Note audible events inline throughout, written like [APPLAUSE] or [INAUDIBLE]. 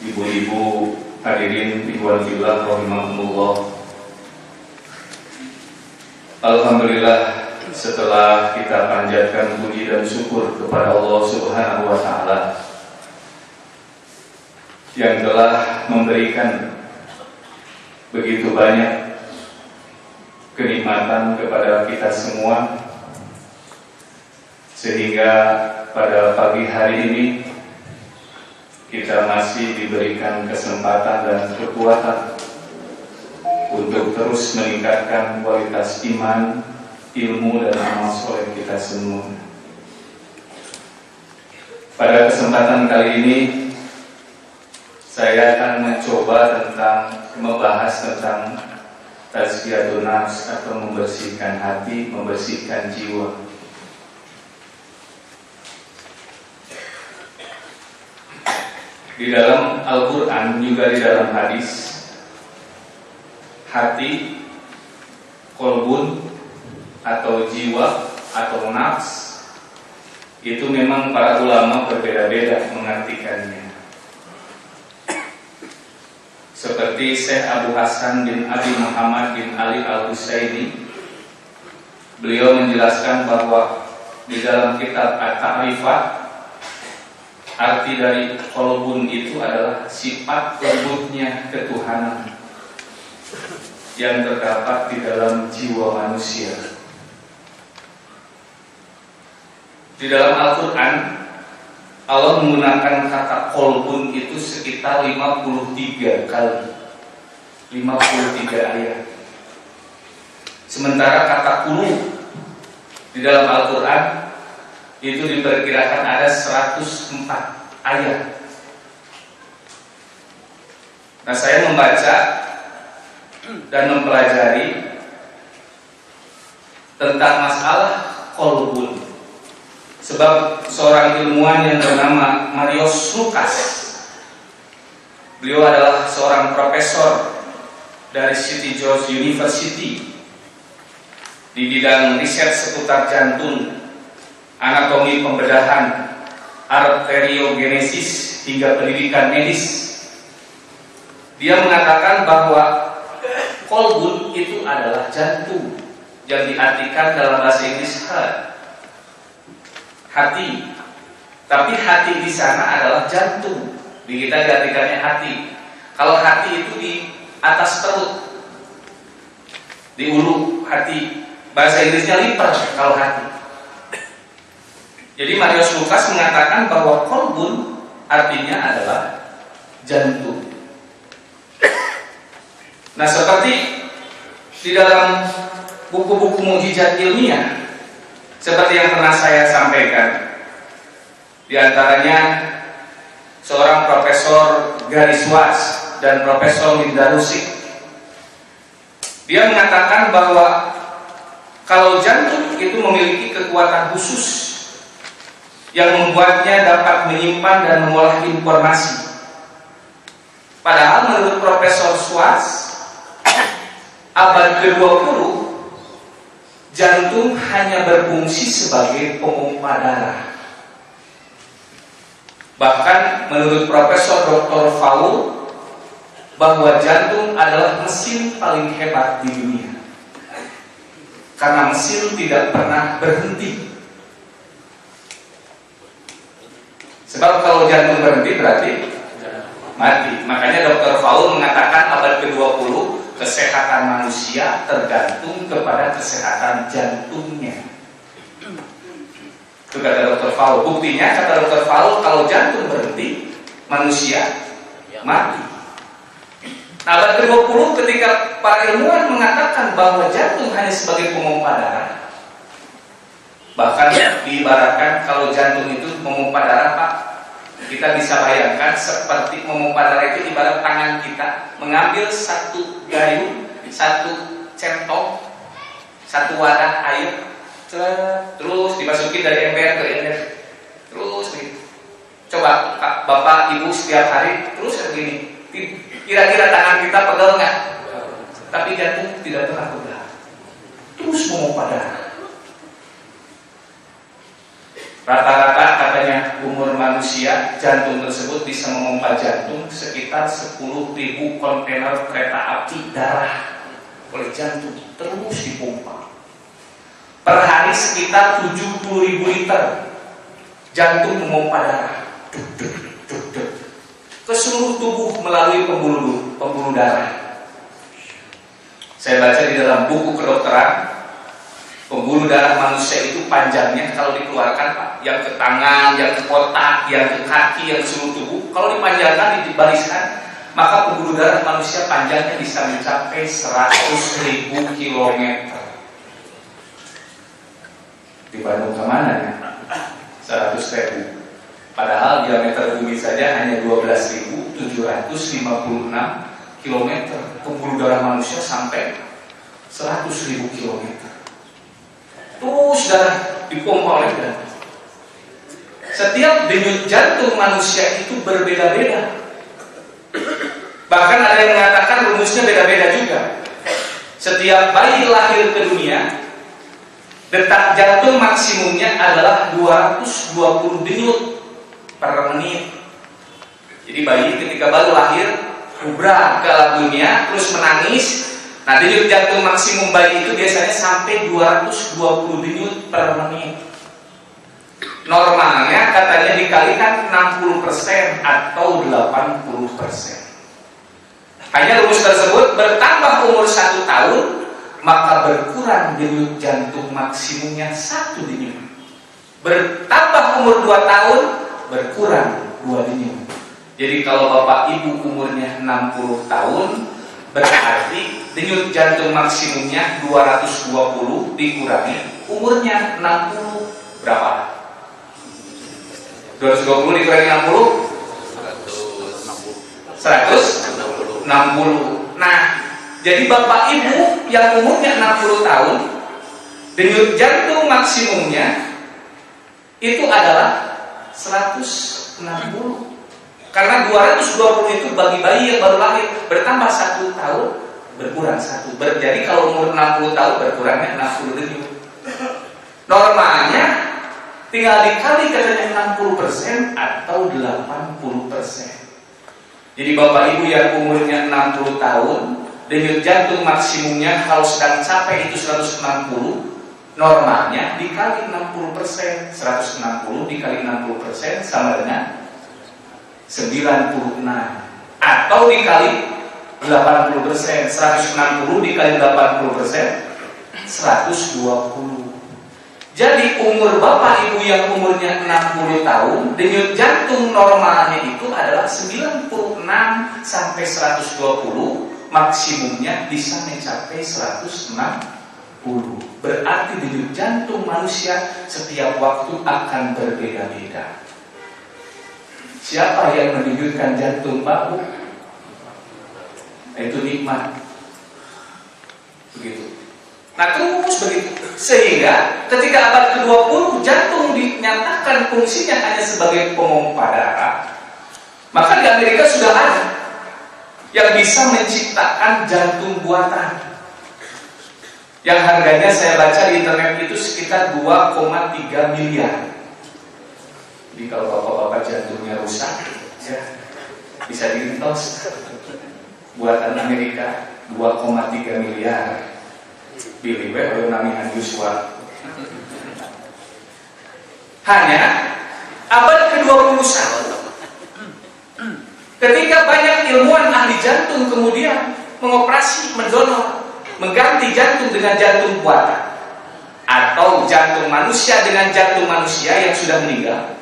ibu-ibu, hadirin ikhwan fillah rahimahumullah. Alhamdulillah setelah kita panjatkan puji dan syukur kepada Allah Subhanahu wa taala yang telah memberikan begitu banyak kenikmatan kepada kita semua sehingga pada pagi hari ini kita masih diberikan kesempatan dan kekuatan untuk terus meningkatkan kualitas iman, ilmu dan amal soleh kita semua. Pada kesempatan kali ini saya akan mencoba tentang membahas tentang tazkiyatun nafs atau membersihkan hati, membersihkan jiwa. Di dalam Al-Quran juga di dalam hadis Hati Kolbun Atau jiwa Atau nafs Itu memang para ulama berbeda-beda mengartikannya. Seperti Syekh Abu Hasan bin Abi Muhammad bin Ali Al-Husaini Beliau menjelaskan bahwa Di dalam kitab At-Ta'rifat Arti dari kolbun itu adalah sifat lembutnya ketuhanan yang terdapat di dalam jiwa manusia. Di dalam Al-Quran, Allah menggunakan kata kolbun itu sekitar 53 kali. 53 ayat. Sementara kata kulu di dalam Al-Quran itu diperkirakan ada 104 ayat. Nah, saya membaca dan mempelajari tentang masalah kolbun. Sebab seorang ilmuwan yang bernama Marius Lucas, beliau adalah seorang profesor dari City George University di bidang riset seputar jantung anatomi pembedahan, arteriogenesis hingga pendidikan medis. Dia mengatakan bahwa kolbun itu adalah jantung yang diartikan dalam bahasa Inggris heart, hati. Tapi hati di sana adalah jantung. Di kita diartikannya hati. Kalau hati itu di atas perut, di ulu hati. Bahasa Inggrisnya liver kalau hati. Jadi Marius Lukas mengatakan bahwa kolbun artinya adalah jantung. Nah seperti di dalam buku-buku mujizat ilmiah, seperti yang pernah saya sampaikan, di antaranya seorang profesor Garis Was dan profesor Linda Rusik. Dia mengatakan bahwa kalau jantung itu memiliki kekuatan khusus yang membuatnya dapat menyimpan dan mengolah informasi. Padahal menurut Profesor Swas, abad ke-20 jantung hanya berfungsi sebagai pemompa darah. Bahkan menurut Profesor Dr. Faul bahwa jantung adalah mesin paling hebat di dunia. Karena mesin tidak pernah berhenti Sebab kalau jantung berhenti berarti mati. Makanya dokter Faul mengatakan abad ke-20 kesehatan manusia tergantung kepada kesehatan jantungnya. Itu kata dokter Faul. Buktinya kata dokter Faul kalau jantung berhenti manusia mati. Abad ke-20 ketika para ilmuwan mengatakan bahwa jantung hanya sebagai pompa darah, bahkan diibaratkan kalau jantung itu memompa darah, Pak, kita bisa bayangkan seperti memompa darah itu ibarat tangan kita mengambil satu gayung, satu centong, satu wadah air, terus dimasukin dari ember ke ember, terus gitu. Coba Bapak Ibu setiap hari terus begini, Kira-kira tangan kita pegel nggak? Tapi jantung tidak pernah pegal. Terus memompa darah. Rata-rata katanya umur manusia jantung tersebut bisa memompa jantung sekitar 10.000 kontainer kereta api darah oleh jantung terus dipompa. Per hari sekitar 70.000 liter jantung memompa darah. Ke seluruh tubuh melalui pembuluh pembuluh darah. Saya baca di dalam buku kedokteran, pembuluh darah manusia itu panjangnya kalau dikeluarkan Pak, yang ke tangan, yang ke otak, yang ke kaki, yang ke seluruh tubuh, kalau dipanjangkan, dibariskan, maka pembuluh darah manusia panjangnya bisa mencapai 100 ribu kilometer. Di Bandung ke mana ya? 100 ribu. Padahal diameter bumi saja hanya 12.756 km. Pembuluh darah manusia sampai 100.000 km. Terus darah dipompa oleh darah. Setiap denyut jantung manusia itu berbeda-beda. Bahkan ada yang mengatakan rumusnya beda-beda juga. Setiap bayi lahir ke dunia, detak jantung maksimumnya adalah 220 denyut per menit. Jadi bayi ketika baru lahir kubra ke dunia terus menangis. Nah denyut jantung maksimum bayi itu biasanya sampai 220 denyut per menit. Normalnya katanya dikalikan 60% atau 80%. Hanya rumus tersebut bertambah umur satu tahun maka berkurang denyut jantung maksimumnya satu denyut. Bertambah umur dua tahun berkurang dua denyut. Jadi kalau bapak ibu umurnya 60 tahun, berarti denyut jantung maksimumnya 220 dikurangi. Umurnya 60 berapa? 220 dikurangi 60 160 Nah, jadi bapak ibu yang umurnya 60 tahun denyut jantung maksimumnya itu adalah 160 karena 220 itu bagi bayi yang baru lahir bertambah satu tahun berkurang satu. Jadi kalau umur 60 tahun berkurangnya 60 denyut normalnya tinggal dikali katanya 60% atau 80% jadi bapak ibu yang umurnya 60 tahun denyut jantung maksimumnya kalau sedang capai itu 160 normalnya dikali 60 persen. 160 dikali 60 persen sama dengan 96 atau dikali 80 persen 160 dikali 80 persen 120 jadi umur bapak ibu yang umurnya 60 tahun denyut jantung normalnya itu adalah 96 sampai 120 maksimumnya bisa mencapai 160 Berarti denyut jantung manusia setiap waktu akan berbeda-beda. Siapa yang menunjukkan jantung bahu? Itu nikmat. Begitu. Nah terus begitu. Sehingga ketika abad ke-20 jantung dinyatakan fungsinya hanya sebagai pemompa darah. Maka di Amerika sudah ada yang bisa menciptakan jantung buatan yang harganya saya baca di internet itu sekitar 2,3 miliar. Jadi kalau bapak-bapak jantungnya rusak, ya bisa diintos. Buatan Amerika 2,3 miliar. Billy oleh nami Yuswa. Hanya abad ke-21 ketika banyak ilmuwan ahli jantung kemudian mengoperasi mendonor mengganti jantung dengan jantung buatan atau jantung manusia dengan jantung manusia yang sudah meninggal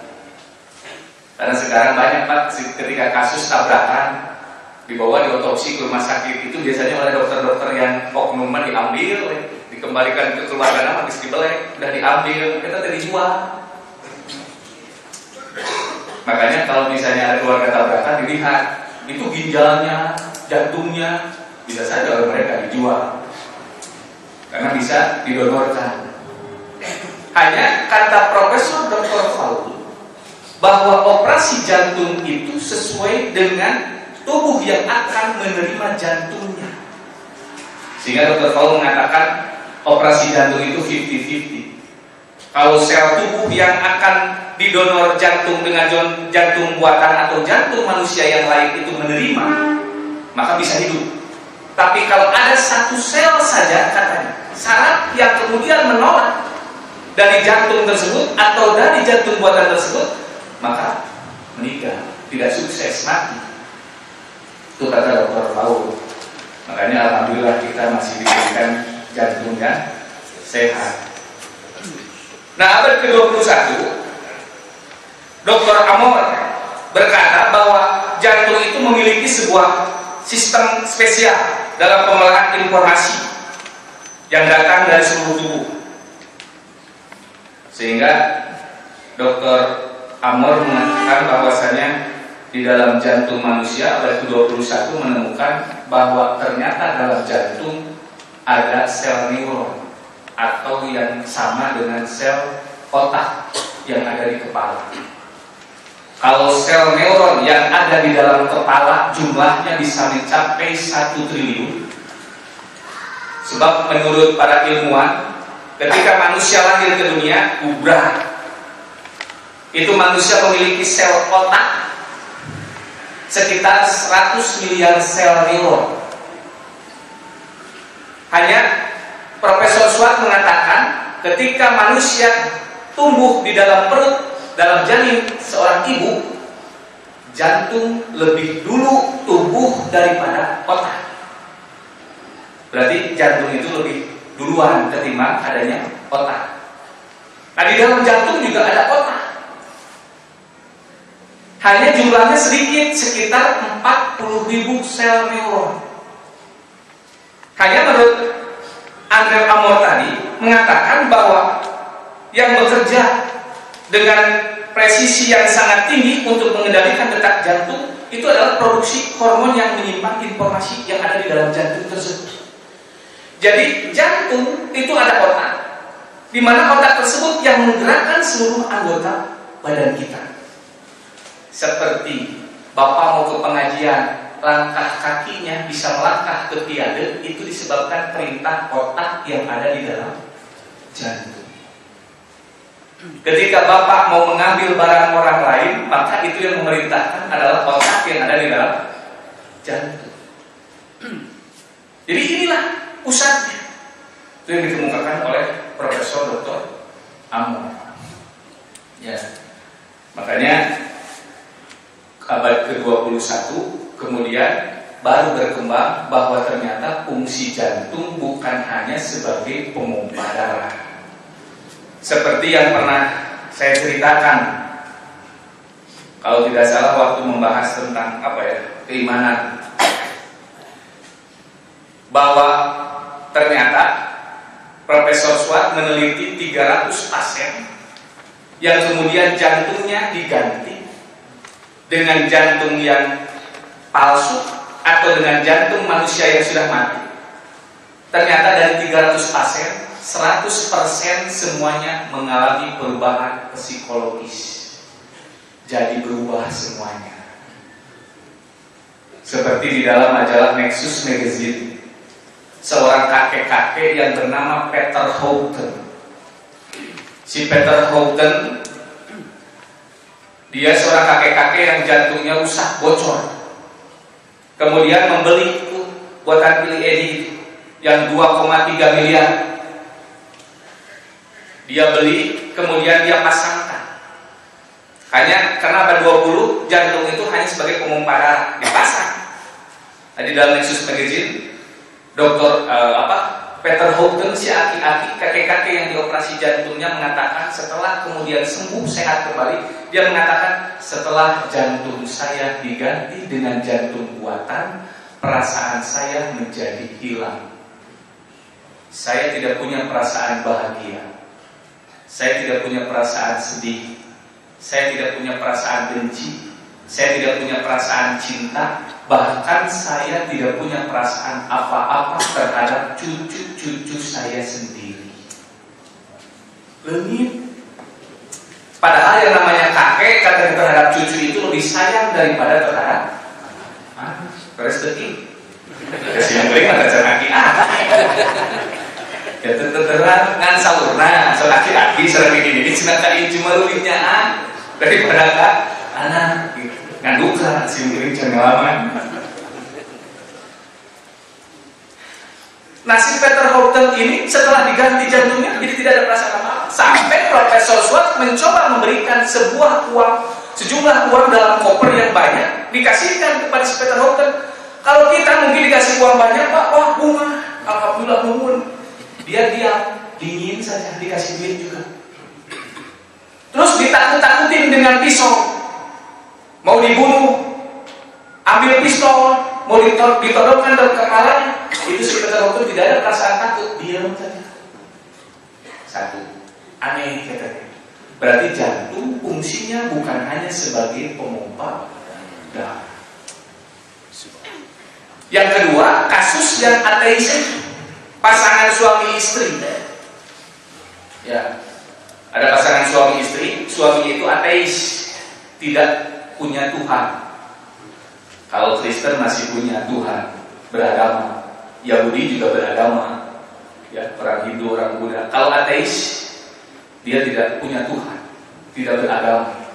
karena sekarang banyak pak ketika kasus tabrakan dibawa di otopsi ke rumah sakit itu biasanya oleh dokter-dokter yang oknumnya diambil dikembalikan ke keluarga nama habis dibelek udah diambil kita tadi dijual makanya kalau misalnya ada keluarga tabrakan dilihat itu ginjalnya jantungnya bisa saja oleh mereka dijual karena bisa didonorkan hanya kata Profesor Dr. Faul bahwa operasi jantung itu sesuai dengan tubuh yang akan menerima jantungnya sehingga Dr. Faul mengatakan operasi jantung itu 50-50. Kalau sel tubuh yang akan didonor jantung dengan jantung buatan atau jantung manusia yang lain itu menerima, maka bisa hidup. Tapi kalau ada satu sel saja katanya, syarat yang kemudian menolak dari jantung tersebut atau dari jantung buatan tersebut, maka meninggal, tidak sukses mati. Itu kata dokter Paul. Makanya alhamdulillah kita masih diberikan jantungnya sehat. Nah, abad ke-21 Dr. Amor berkata bahwa jantung itu memiliki sebuah sistem spesial dalam pengolahan informasi yang datang dari seluruh tubuh. Sehingga Dr. Amor mengatakan bahwasanya di dalam jantung manusia abad ke-21 menemukan bahwa ternyata dalam jantung ada sel neuron atau yang sama dengan sel otak yang ada di kepala. Kalau sel neuron yang ada di dalam kepala jumlahnya bisa mencapai satu triliun. Sebab menurut para ilmuwan, ketika manusia lahir ke dunia, ubah itu manusia memiliki sel otak sekitar 100 miliar sel neuron hanya Profesor Swat mengatakan ketika manusia tumbuh di dalam perut dalam janin seorang ibu jantung lebih dulu tumbuh daripada otak. Berarti jantung itu lebih duluan ketimbang adanya otak. Nah di dalam jantung juga ada otak. Hanya jumlahnya sedikit, sekitar 40 ribu sel neuron. Hanya menurut Andre Amor tadi mengatakan bahwa yang bekerja dengan presisi yang sangat tinggi untuk mengendalikan detak jantung itu adalah produksi hormon yang menyimpan informasi yang ada di dalam jantung tersebut. Jadi jantung itu ada otak, di mana otak tersebut yang menggerakkan seluruh anggota badan kita. Seperti Bapak mau ke pengajian, langkah kakinya bisa melangkah ke tiada itu disebabkan perintah otak yang ada di dalam jantung. Ketika bapak mau mengambil barang orang lain, maka itu yang memerintahkan adalah otak yang ada di dalam jantung. Jadi inilah pusatnya. Itu yang dikemukakan oleh Profesor Dr. Amor. Ya. Makanya abad ke-21 kemudian baru berkembang bahwa ternyata fungsi jantung bukan hanya sebagai pompa darah. Seperti yang pernah saya ceritakan, kalau tidak salah waktu membahas tentang apa ya keimanan, bahwa ternyata Profesor Swat meneliti 300 pasien yang kemudian jantungnya diganti dengan jantung yang palsu atau dengan jantung manusia yang sudah mati. Ternyata dari 300 pasien, 100% semuanya mengalami perubahan psikologis. Jadi berubah semuanya. Seperti di dalam majalah Nexus Magazine. Seorang kakek-kakek yang bernama Peter Houghton. Si Peter Houghton dia seorang kakek-kakek yang jantungnya rusak, bocor. Kemudian membeli itu buatan pilih Edi yang 2,3 miliar. Dia beli kemudian dia pasangkan. Hanya karena abad 20 jantung itu hanya sebagai pemompa darah dipasang. Nah, di dalam Nexus Magazine, Dokter uh, apa Peter Houghton si aki-aki kakek-kakek yang dioperasi jantungnya mengatakan setelah kemudian sembuh sehat kembali, dia mengatakan setelah jantung saya diganti dengan jantung buatan, perasaan saya menjadi hilang. Saya tidak punya perasaan bahagia. Saya tidak punya perasaan sedih. Saya tidak punya perasaan benci. Saya tidak punya perasaan cinta. Bahkan saya tidak punya perasaan apa-apa terhadap cucu-cucu saya sendiri. Lengit. Padahal yang namanya kakek kadang terhadap cucu itu lebih sayang daripada terhadap ah, rezeki. Kasih yang beri mata ceraki ah. Ya terang ngan saurna, so laki-laki ini ini cina kali cuma lulitnya ah daripada anak ngan duka si mungkin pengalaman. Nasib Peter Houghton ini setelah diganti jantungnya jadi tidak ada perasaan apa-apa. Sampai Profesor Swart mencoba memberikan sebuah uang, sejumlah uang dalam koper yang banyak dikasihkan kepada si Peter Houghton. Kalau kita mungkin dikasih uang banyak, Pak, wah bunga, alhamdulillah bunga. Dia diam, dingin saja dikasih duit juga. Terus ditakut-takutin dengan pisau. Mau dibunuh, ambil pistol, mau ditodongkan dalam kepalanya. Itu Peter Houghton tidak ada perasaan takut, diam saja. Satu, aneh katanya. Berarti jantung fungsinya bukan hanya sebagai pemompa darah. Yang kedua, kasus yang ateis pasangan suami istri. Ya, ada pasangan suami istri, suaminya itu ateis, tidak punya Tuhan. Kalau Kristen masih punya Tuhan, beragama. Yahudi juga beragama. Ya, orang Hindu, orang Buddha. Kalau ateis, dia tidak punya Tuhan, tidak beragama.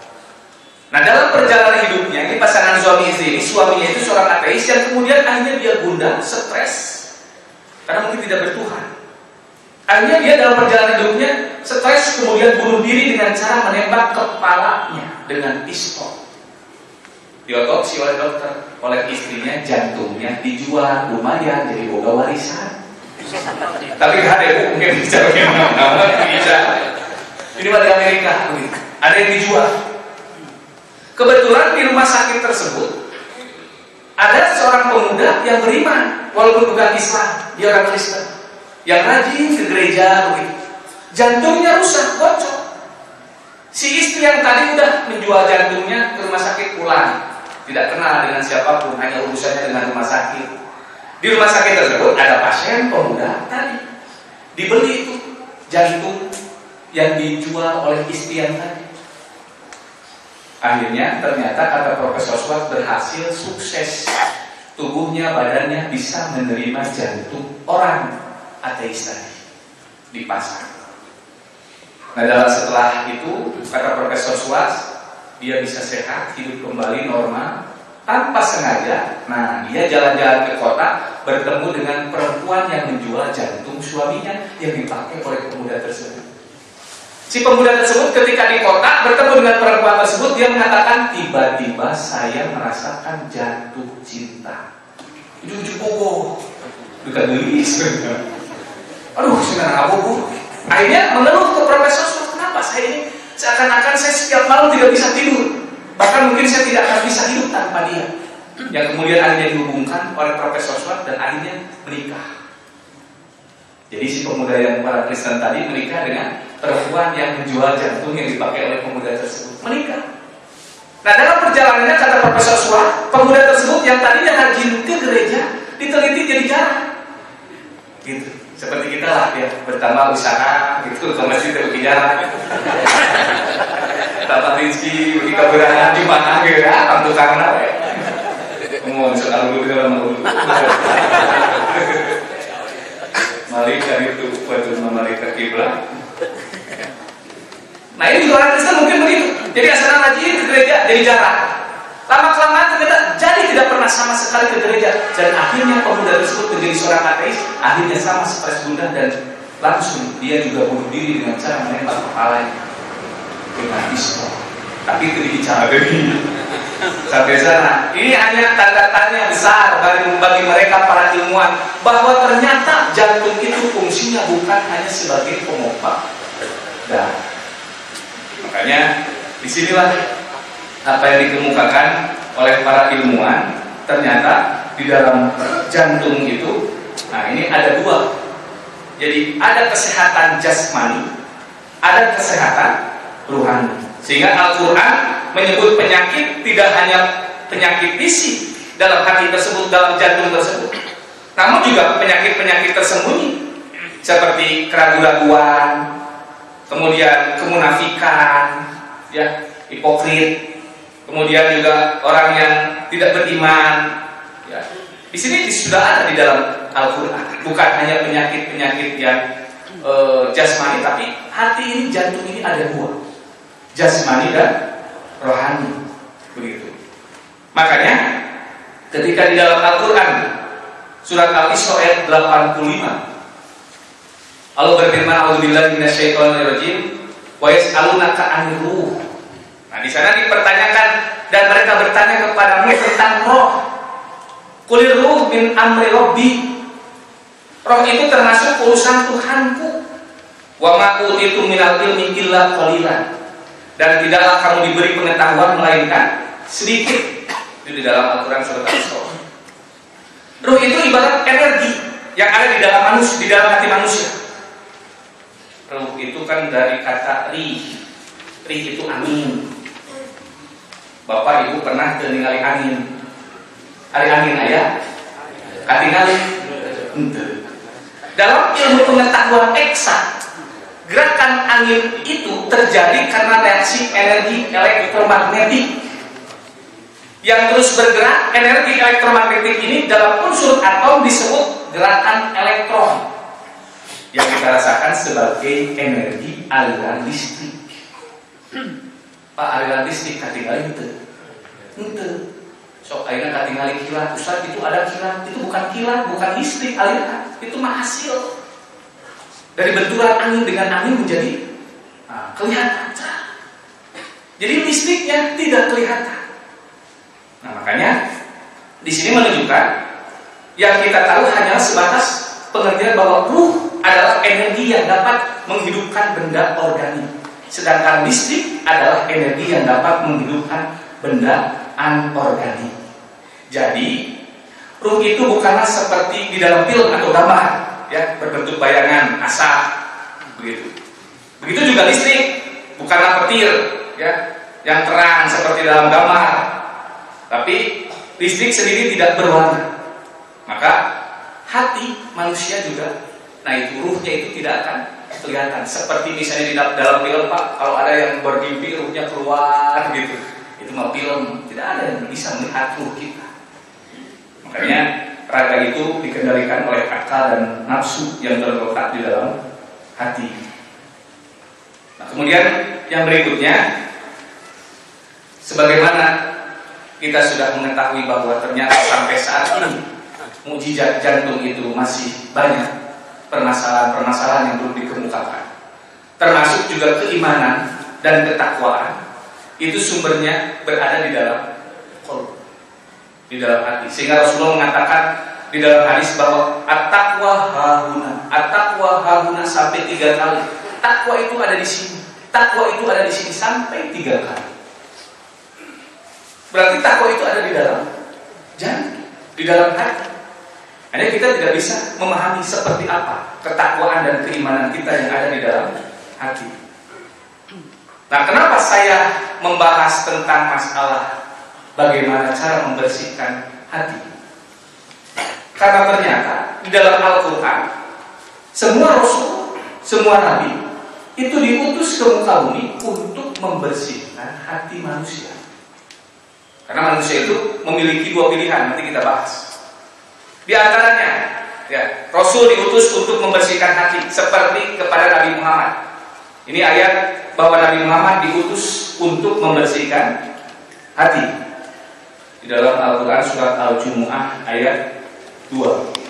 Nah dalam perjalanan hidupnya ini pasangan suami istri ini suaminya itu seorang ateis yang kemudian akhirnya dia gundah, stres karena mungkin tidak bertuhan. Akhirnya dia dalam perjalanan hidupnya stres kemudian bunuh diri dengan cara menembak kepalanya dengan pistol. Diotopsi oleh dokter, oleh istrinya jantungnya dijual lumayan jadi boga warisan. Tapi gak ada ibu mungkin bicara bisa. Ini di Amerika, ada yang dijual. Kebetulan di rumah sakit tersebut ada seorang pemuda yang beriman walaupun bukan Islam, dia orang Kristen, yang rajin ke gereja begitu. Jantungnya rusak, bocor. Si istri yang tadi udah menjual jantungnya ke rumah sakit pulang, tidak kenal dengan siapa pun, hanya urusannya dengan rumah sakit. Di rumah sakit tersebut ada pasien pemuda tadi dibeli itu jantung yang dijual oleh istri yang tadi. Akhirnya ternyata kata Profesor Swart berhasil sukses Tubuhnya, badannya bisa menerima jantung orang ateis tadi Dipasang Nah dalam setelah itu kata Profesor Swart Dia bisa sehat, hidup kembali normal Tanpa sengaja Nah dia jalan-jalan ke kota Bertemu dengan perempuan yang menjual jantung suaminya Yang dipakai oleh pemuda tersebut Si pemuda tersebut ketika di kota bertemu dengan perempuan tersebut dia mengatakan tiba-tiba saya merasakan jatuh cinta. Ujung-ujung bobo, bukan gelis. Aduh, senang abogo. Akhirnya mengeluh ke profesor, kenapa saya ini seakan-akan saya setiap malam tidak bisa tidur. Bahkan mungkin saya tidak akan bisa hidup tanpa dia. Yang kemudian akhirnya dihubungkan oleh Profesor Swart dan akhirnya menikah. Jadi si pemuda yang para Kristen tadi menikah dengan perempuan yang menjual jantung yang dipakai oleh pemuda tersebut menikah. Nah dalam perjalanannya kata Profesor Suah, pemuda tersebut yang tadinya rajin ke gereja diteliti jadi jarang. Gitu. Seperti kita lah ya, pertama usaha gitu ke masjid jarang. Tata rizki, pergi keberangan di mana gitu ya, tentu karena ya. Ngomong soal dulu dalam. Malaikat itu batu malaikat kiblat Nah ini juga orang Kristen mungkin begitu. Jadi asal rajin ke gereja jadi jarang. Lama kelamaan ternyata jadi tidak pernah sama sekali ke gereja dan akhirnya pemuda tersebut menjadi seorang ateis. Akhirnya sama stres bunda dan langsung dia juga bunuh diri dengan cara menembak kepalanya dengan pistol. tapi itu bicara begini sampai sana ini hanya tanda tanya besar bagi, bagi mereka para ilmuwan bahwa ternyata jantung itu fungsinya bukan hanya sebagai pompa dan makanya di sinilah apa yang dikemukakan oleh para ilmuwan ternyata di dalam jantung itu nah ini ada dua jadi ada kesehatan jasmani ada kesehatan rohani sehingga Al-Quran menyebut penyakit tidak hanya penyakit fisik dalam hati tersebut, dalam jantung tersebut. Namun juga penyakit-penyakit tersembunyi seperti keraguan-raguan, kemudian kemunafikan, ya, hipokrit, kemudian juga orang yang tidak beriman. Ya. Di sini sudah ada di dalam Al-Quran, bukan hanya penyakit-penyakit yang e, jasmani, tapi hati ini, jantung ini ada dua jasmani dan rohani. Begitu. Makanya ketika di dalam Al-Qur'an surat Al-Isra ayat 85 Allah berfirman A'udzubillahi minasyaitonirrajim wa yas'alunaka 'anil. Nah, di sana dipertanyakan dan mereka bertanya kepadamu tentang roh. Kulir ruh min amri rabbi. Roh itu termasuk urusan Tuhanku. Wa ma utitu minal ilmi illa dan tidaklah kamu diberi pengetahuan melainkan sedikit itu di dalam Al-Quran surat Al-Isra. Ruh itu ibarat energi yang ada di dalam manusia, di dalam hati manusia. Ruh itu kan dari kata rih. Rih itu angin. Bapak Ibu pernah ningali angin. Hari angin ayah? Katingali? Dalam ilmu pengetahuan eksak Gerakan angin itu terjadi karena reaksi energi elektromagnetik yang terus bergerak. Energi elektromagnetik ini dalam unsur atom disebut gerakan elektron yang kita rasakan sebagai energi aliran listrik. Pak aliran listrik katingali itu, itu. So akhirnya katingali kilat, Ustaz itu ada kilat, itu bukan kilat, bukan listrik aliran, itu mah hasil dari benturan angin dengan angin menjadi nah, kelihatan Jadi listriknya tidak kelihatan. Nah makanya di sini menunjukkan yang kita tahu hanya sebatas pengertian bahwa ruh adalah energi yang dapat menghidupkan benda organik. Sedangkan listrik adalah energi yang dapat menghidupkan benda anorganik. Jadi, ruh itu bukanlah seperti di dalam film atau gambar ya berbentuk bayangan asap begitu. Begitu juga listrik, bukanlah petir ya yang terang seperti dalam gambar. Tapi listrik sendiri tidak berwarna. Maka hati manusia juga nah itu ruhnya itu tidak akan kelihatan. Seperti misalnya di dalam film Pak kalau ada yang bermimpi ruhnya keluar gitu itu mau film. Tidak ada yang bisa melihat ruh kita. Makanya raga itu dikendalikan oleh akal dan nafsu yang terletak di dalam hati. Nah, kemudian yang berikutnya, sebagaimana kita sudah mengetahui bahwa ternyata sampai saat ini mujizat jantung itu masih banyak permasalahan-permasalahan yang belum dikemukakan. Termasuk juga keimanan dan ketakwaan itu sumbernya berada di dalam kolbu di dalam hati. Sehingga Rasulullah mengatakan di dalam hadis bahwa at-taqwa hahuna, at-taqwa hahuna sampai tiga kali. Takwa itu ada di sini. Takwa itu ada di sini sampai tiga kali. Berarti takwa itu ada di dalam jantung, di dalam hati. Hanya kita tidak bisa memahami seperti apa ketakwaan dan keimanan kita yang ada di dalam hati. Nah, kenapa saya membahas tentang masalah bagaimana cara membersihkan hati. Karena ternyata di dalam Al-Quran semua Rasul, semua Nabi itu diutus ke muka bumi untuk membersihkan hati manusia. Karena manusia itu memiliki dua pilihan, nanti kita bahas. Di antaranya, ya, Rasul diutus untuk membersihkan hati seperti kepada Nabi Muhammad. Ini ayat bahwa Nabi Muhammad diutus untuk membersihkan hati. Di dalam Al-Quran surat Al-Jumu'ah ayat 2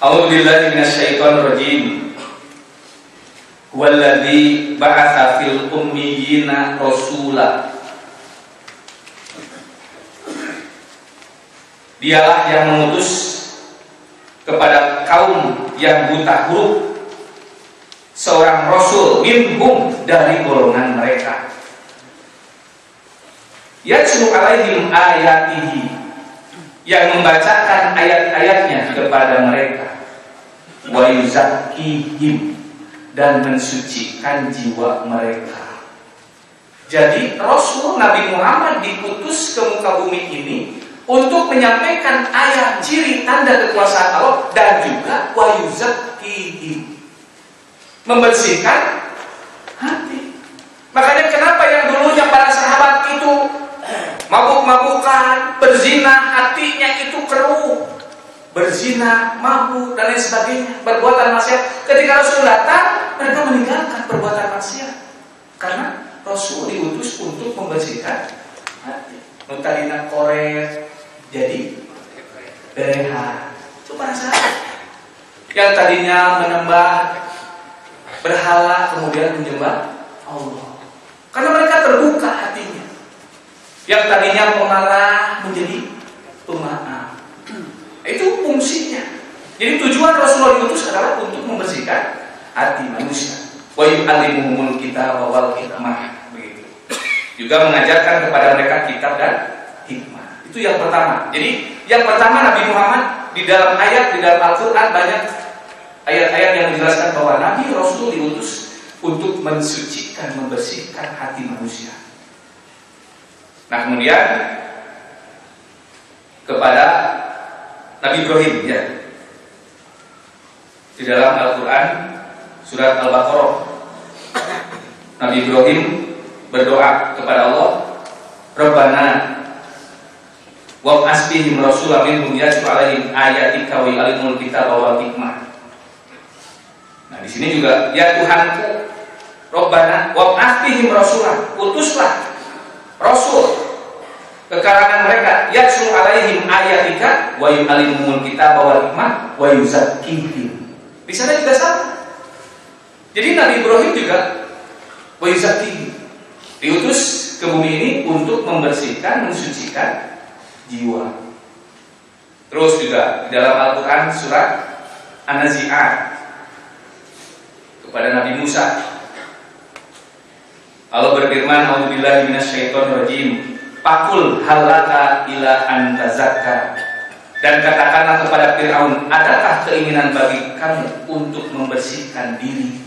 A'udzubillahi minasyaitonirrajim. Walladhi ba'atha fil ummiyina rasula Dialah yang mengutus kepada kaum yang buta huruf seorang rasul minhum dari golongan mereka. Yatsu alaihim ayatihi yang membacakan ayat-ayatnya kepada mereka wa yuzakkihim dan mensucikan jiwa mereka. Jadi Rasul Nabi Muhammad diputus ke muka bumi ini untuk menyampaikan ayat ciri tanda kekuasaan Allah dan juga wayuzakkihim membersihkan hati. Makanya kenapa yang dulunya para sahabat itu mabuk-mabukan, berzina, hatinya itu keruh, berzina, mabuk dan lain sebagainya, perbuatan maksiat. Ketika Rasul datang, mereka meninggalkan perbuatan maksiat karena Rasul diutus untuk membersihkan hati. Nutadina koret, jadi bereha. Itu para yang tadinya menyembah berhala kemudian menyembah Allah. Karena mereka terbuka hatinya. Yang tadinya pemarah menjadi pemaaf. Itu fungsinya. Jadi tujuan Rasulullah diutus adalah untuk membersihkan hati manusia. Wa yu'allimuhumul kita wal hikmah. Begitu. Juga mengajarkan kepada mereka kitab dan hikmah itu yang pertama. Jadi yang pertama Nabi Muhammad di dalam ayat di dalam Al-Qur'an banyak ayat-ayat yang menjelaskan bahwa Nabi Rasul diutus untuk mensucikan, membersihkan hati manusia. Nah, kemudian kepada Nabi Ibrahim ya. Di dalam Al-Qur'an surat Al-Baqarah Nabi Ibrahim berdoa kepada Allah, "Rabbana wa asbihim rasulah minhum yatlu alaihim ayatika wa yu'allimul wal hikmah. Nah, di sini juga ya Tuhanku Rabbana wa asbihim rasulah, utuslah rasul ke kalangan mereka yatlu alaihim ayatika wa yu'allimul kitaba wal hikmah wa yuzakkihim. Di sana juga sama. Jadi Nabi Ibrahim juga wa yuzakkihim diutus ke bumi ini untuk membersihkan, mensucikan jiwa. Terus juga di dalam Al-Quran surat An-Nazi'at kepada Nabi Musa. Allah berfirman, "A'udzubillahi minasyaitonirrajim. Pakul halaka ila antazakka." Dan katakanlah kepada Firaun, adakah keinginan bagi kamu untuk membersihkan diri?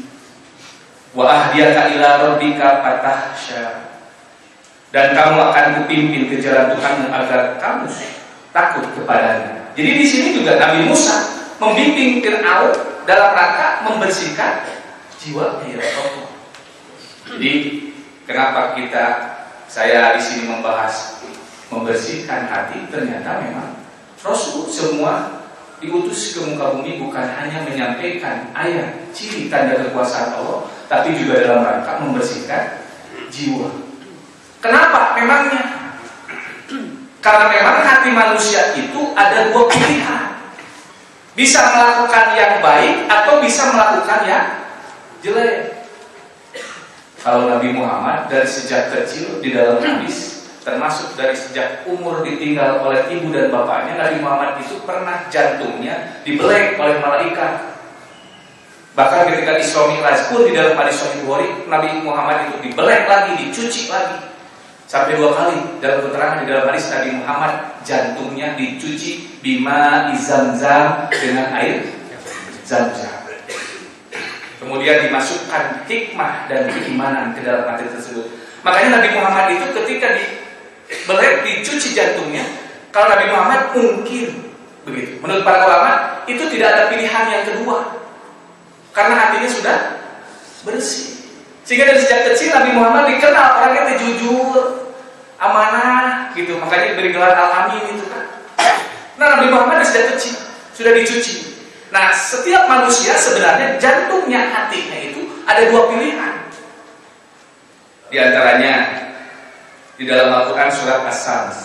Wa ahdiyaka ila rabbika fatahsya dan kamu akan kupimpin ke jalan Tuhan agar kamu takut kepadanya. Jadi di sini juga Nabi Musa membimbing Fir'aun dalam rangka membersihkan jiwa Allah. Jadi kenapa kita saya di sini membahas membersihkan hati ternyata memang Rasul semua diutus ke muka bumi bukan hanya menyampaikan ayat ciri tanda kekuasaan Allah, tapi juga dalam rangka membersihkan jiwa. Kenapa? Memangnya karena memang hati manusia itu ada dua pilihan. Bisa melakukan yang baik atau bisa melakukan yang jelek. Kalau Nabi Muhammad dari sejak kecil di dalam hadis termasuk dari sejak umur ditinggal oleh ibu dan bapaknya Nabi Muhammad itu pernah jantungnya dibelek oleh malaikat bahkan ketika Isra Mi'raj pun di dalam hadis Sahih Bukhari Nabi Muhammad itu dibelek lagi dicuci lagi Sampai dua kali dalam keterangan di dalam hadis Nabi Muhammad jantungnya dicuci bima izamzam dengan air zam-zam. Kemudian dimasukkan hikmah dan keimanan ke dalam hati tersebut. Makanya Nabi Muhammad itu ketika di belek dicuci jantungnya, kalau Nabi Muhammad mungkin begitu. Menurut para ulama itu tidak ada pilihan yang kedua. Karena hatinya sudah bersih. Sehingga dari sejak kecil Nabi Muhammad dikenal orangnya jujur, amanah gitu. Makanya diberi gelar al-amin itu kan nah Nabi Muhammad sudah kecil sudah dicuci. Nah setiap manusia sebenarnya jantungnya hatinya itu ada dua pilihan. Di antaranya di dalam Al-Quran surat As-Sams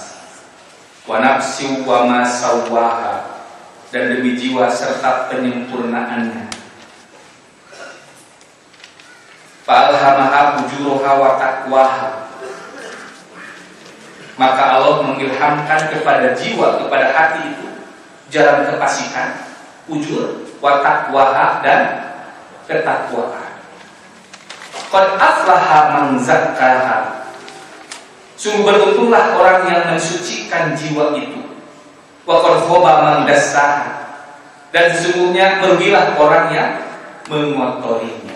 wa nafsi wa ma dan demi jiwa serta penyempurnaannya. Fa'alhamaha fujuruha wa taqwaha. Maka Allah mengilhamkan kepada jiwa, kepada hati itu jalan kefasikan, ujur, wa taqwaha dan ketakwaan. Qad aflaha man zakkaha. Sungguh beruntunglah orang yang mensucikan jiwa itu. Wa qad khaba man. Dan sesungguhnya merugilah orang yang mengotorinya.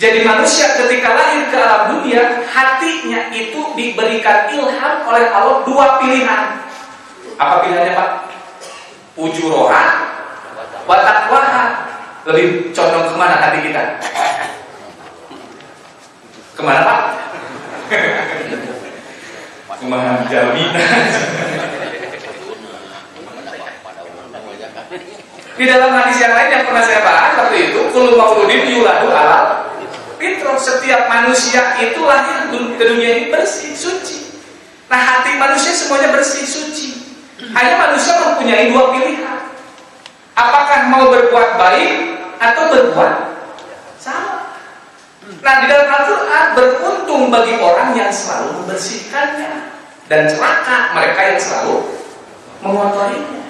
Jadi manusia ketika lahir ke alam dunia, hatinya itu diberikan ilham oleh Allah dua pilihan. Apa pilihannya Pak? Ujuroha, watakwaha. Lebih condong ke mana hati kita? Ke mana Pak? Ke mana jaminan? Di dalam hadis yang lain yang pernah saya bahas waktu itu, kullu mauludin yuladu alal fitrah setiap manusia itu lahir ke dunia ini bersih, suci. Nah hati manusia semuanya bersih, suci. Hanya manusia mempunyai dua pilihan. Apakah mau berbuat baik atau berbuat salah? Nah di dalam Al-Quran beruntung bagi orang yang selalu membersihkannya dan celaka mereka yang selalu mengotorinya.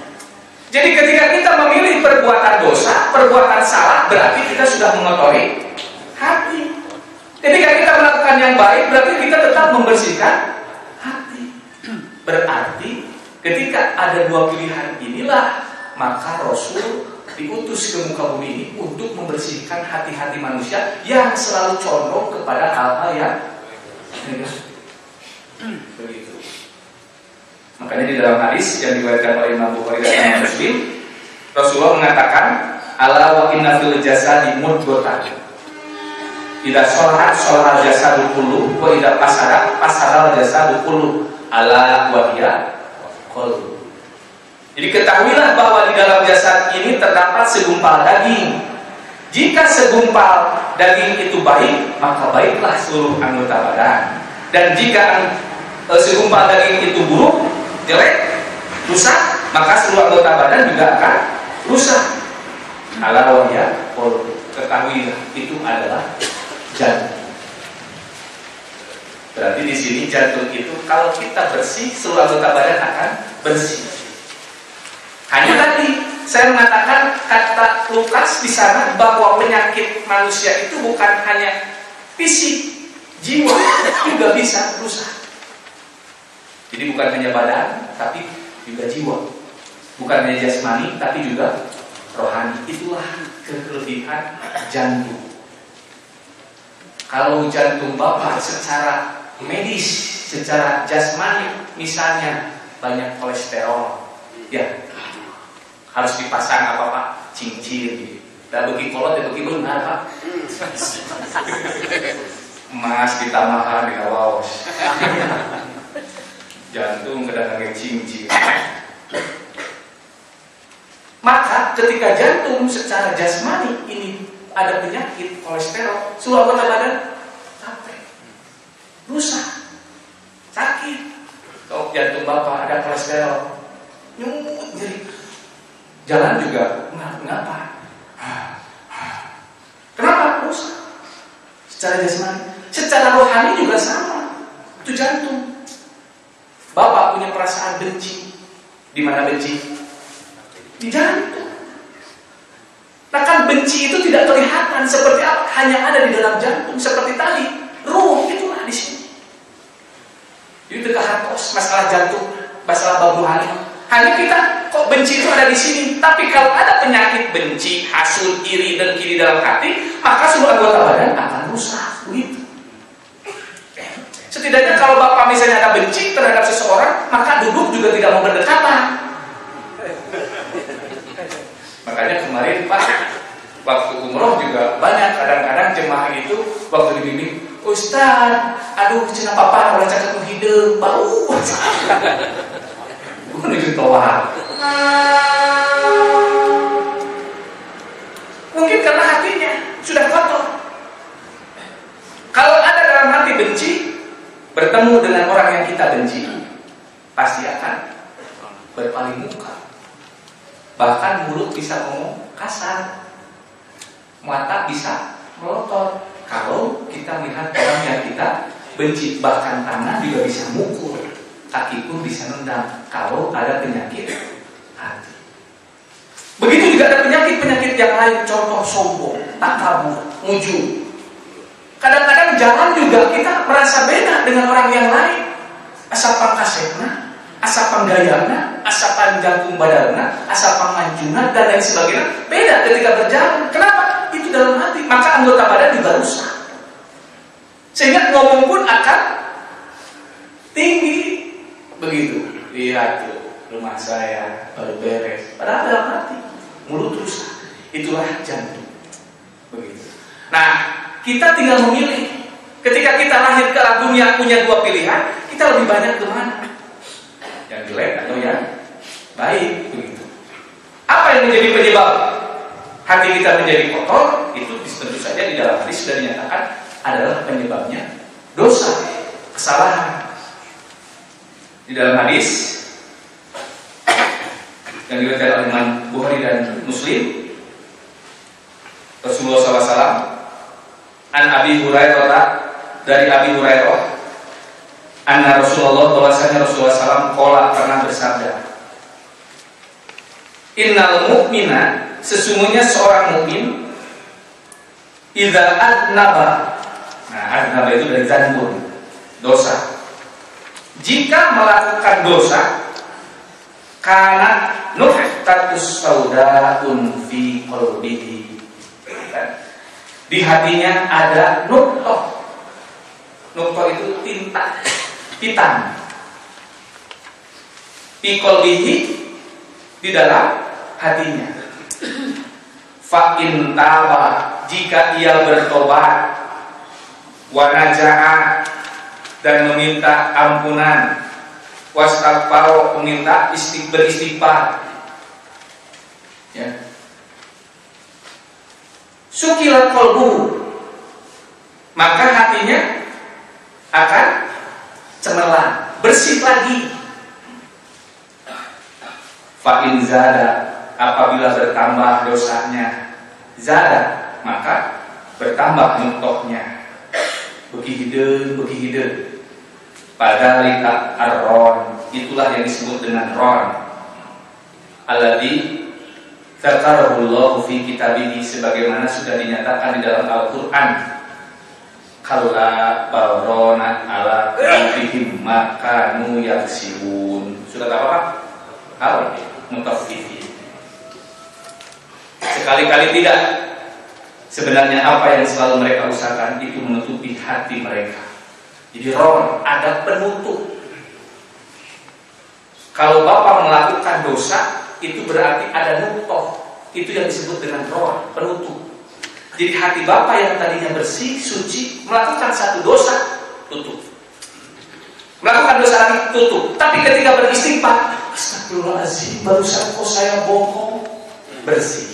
Jadi ketika kita memilih perbuatan dosa, perbuatan salah, berarti kita sudah mengotori hati. Ketika kita melakukan yang baik, berarti kita tetap membersihkan hati. [CLEARS THROAT] Berarti ketika ada dua pilihan inilah, maka Rasul diutus ke muka bumi ini untuk membersihkan hati-hati manusia yang selalu condong kepada hal-hal yang [CLEARS THROAT] Begitu. Makanya di dalam hadis yang diriwayatkan oleh Imam Bukhari dan Muslim, Rasulullah mengatakan, "Ala wa inna fil jasadi mudghatan." Tidak sholat sholat jasa dukulu, wa tidak pasara pasara jasa dukulu, ala wahia kol. Jadi ketahuilah bahwa di dalam jasad ini terdapat segumpal daging. Jika segumpal daging itu baik, maka baiklah seluruh anggota badan. Dan jika e, segumpal daging itu buruk, jelek, rusak, maka seluruh anggota badan juga akan rusak. Ala wahya ketahuilah itu adalah jantung. Berarti di sini jantung itu kalau kita bersih, seluruh anggota badan akan bersih. Hanya tadi saya mengatakan kata Lukas di sana bahwa penyakit manusia itu bukan hanya fisik, jiwa juga bisa rusak. Jadi bukan hanya badan, tapi juga jiwa. Bukan hanya jasmani, tapi juga rohani. Itulah kelebihan jantung. Kalau jantung bapak secara medis, secara jasmani, misalnya banyak kolesterol, ya harus dipasang apa pak? Cincin. Dan bagi kolot ya bagi benar pak. Emas ditambahkan di awaos. Jantung kedatangan cincin. Maka ketika jantung secara jasmani ini ada penyakit kolesterol, seluruh anggota badan capek, rusak, sakit. Kalau jantung bapak ada kolesterol, nyumut jadi jalan juga ngapa? Kenapa rusak? Secara jasmani, secara rohani juga sama. Itu jantung. Bapak punya perasaan benci. Di mana benci? Di jantung. Nah kan benci itu tidak kelihatan seperti apa, hanya ada di dalam jantung seperti tadi. Ruh itulah di sini. Itu kehatos masalah jantung, masalah bambu hati. Hanya kita kok benci itu ada di sini. Tapi kalau ada penyakit benci, hasut, iri, dan kiri dalam hati, maka seluruh anggota badan akan rusak. Begitu. Setidaknya kalau bapak misalnya ada benci terhadap seseorang, maka duduk juga tidak mau berdekatan. Makanya kemarin Pak waktu umroh juga banyak. Kadang-kadang jemaah itu waktu dibimbing Ustaz, aduh cina papa orang cakap hidup bau. [LAUGHS] Menuju toa mungkin karena hatinya sudah kotor. Kalau ada dalam hati benci bertemu dengan orang yang kita benci pasti akan berpaling muka Bahkan mulut bisa ngomong kasar. Mata bisa melotot. Kalau kita melihat orang yang kita benci, bahkan tangan juga bisa mukul, kaki pun bisa nendang. Kalau ada penyakit hati. Begitu juga ada penyakit-penyakit yang lain, contoh sombong, takabur, muju. Kadang-kadang jalan juga kita merasa beda dengan orang yang lain. Asal pangkasena, asal panggayana, asal panjangkung badanna, asal panganjuna, dan lain sebagainya. Beda ketika berjalan. Kenapa? Itu dalam hati. Maka anggota badan juga rusak. Sehingga ngomong pun akan tinggi. Begitu. Lihat tuh, rumah saya baru beres. Padahal dalam hati. Mulut rusak. Itulah jantung. Begitu. Nah, kita tinggal memilih. Ketika kita lahir ke dunia punya dua pilihan, kita lebih banyak ke mana? Yang jelek atau yang baik begitu. Apa yang menjadi penyebab hati kita menjadi kotor? Itu tentu saja di dalam hadis sudah dinyatakan adalah penyebabnya dosa, kesalahan. Di dalam hadis yang diriwayatkan oleh Imam Bukhari dan Muslim Rasulullah SAW An Abi Hurairah dari Abi Hurairah Anna Rasulullah bahwasanya Rasulullah SAW kola pernah bersabda Innal mu'mina sesungguhnya seorang mukmin idza adnaba nah adnaba itu dari zanbun dosa. Jika melakukan dosa karena nuftatus saudaun fi qalbihi. Di hatinya ada nuktoh nuktoh itu tinta hitam. Pikolbihi di dalam hatinya. Fa'in taba jika ia bertobat wanaja'a dan meminta ampunan wastagfaro meminta istik beristighfar ya sukilat kolbu maka hatinya akan cemerlang, bersih lagi. Fa'in zada apabila bertambah dosanya zada maka bertambah nutoknya begihide begihide pada lika arron itulah yang disebut dengan ron. Alladhi Zakarahullahu fi kitabihi sebagaimana sudah dinyatakan di dalam Al-Qur'an kalla barona ala makanu yaksibun. Sudah apa pak? mutaffifin sekali-kali tidak. Sebenarnya apa yang selalu mereka usahakan itu menutupi hati mereka. Jadi ron ada penutup. Kalau bapak melakukan dosa itu berarti ada nutoh. Itu yang disebut dengan ron penutup jadi hati Bapak yang tadinya bersih, suci, melakukan satu dosa, tutup. Melakukan dosa lagi, tutup. Tapi ketika beristighfar, Astagfirullahaladzim, barusan kok saya bohong. Bersih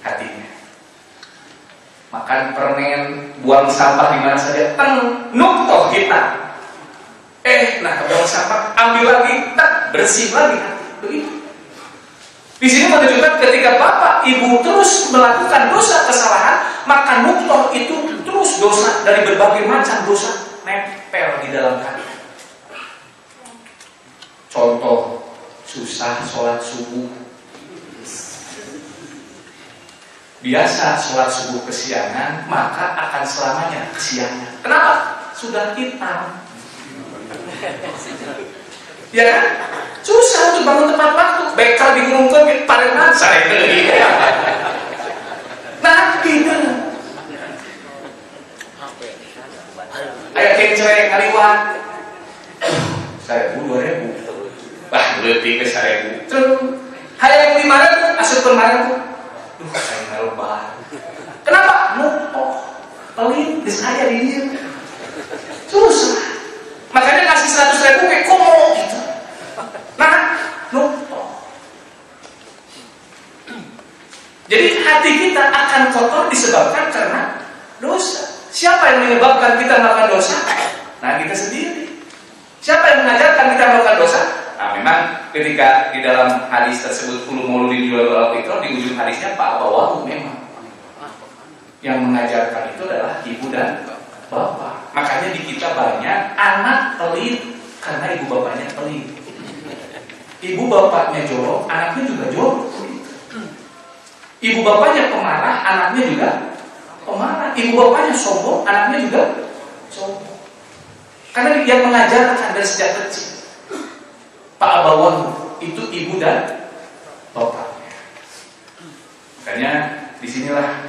hatinya. Makan permen, buang sampah di mana saja, teng, nuktoh kita. Eh, nah buang sampah, ambil lagi, tak, bersih lagi. Begitu. Di sini menunjukkan ketika bapak ibu terus melakukan dosa kesalahan, maka nuktoh itu terus dosa dari berbagai macam dosa nempel di dalam hati. Contoh susah sholat subuh. Biasa sholat subuh kesiangan, maka akan selamanya kesiangan. Kenapa? Sudah hitam. Ya kan? Susah untuk bangun tepat waktu. Bekal di Gunung Kebit pada masa itu. Nah, gitu. Ayah kencreng kaliwat. Saya bu dua ribu. Bah, lebih ke seribu. Terus, yang lima ribu, asup kemarin bu. Duh, saya ngelupa. Kenapa? Lupa. Pelit, saya di dia. Susah. Makanya ngasih seratus ribu kayak komo gitu. Nah. Jadi hati kita akan kotor disebabkan karena dosa. Siapa yang menyebabkan kita melakukan dosa? Nah, kita sendiri. Siapa yang mengajarkan kita melakukan dosa? Nah, memang ketika di dalam hadis tersebut puluh mauludin jual al di ujung hadisnya Pak Bawahu memang. Yang mengajarkan itu adalah ibu dan bapak. Makanya di kita banyak anak pelit karena ibu bapaknya pelit. Ibu bapaknya jorok, anaknya juga jorok. Ibu bapaknya pemarah, anaknya juga pemarah. Ibu bapaknya sombong, anaknya juga sombong. Karena yang mengajarkan dari sejak kecil. Pak Abawan itu ibu dan bapaknya. Makanya di sinilah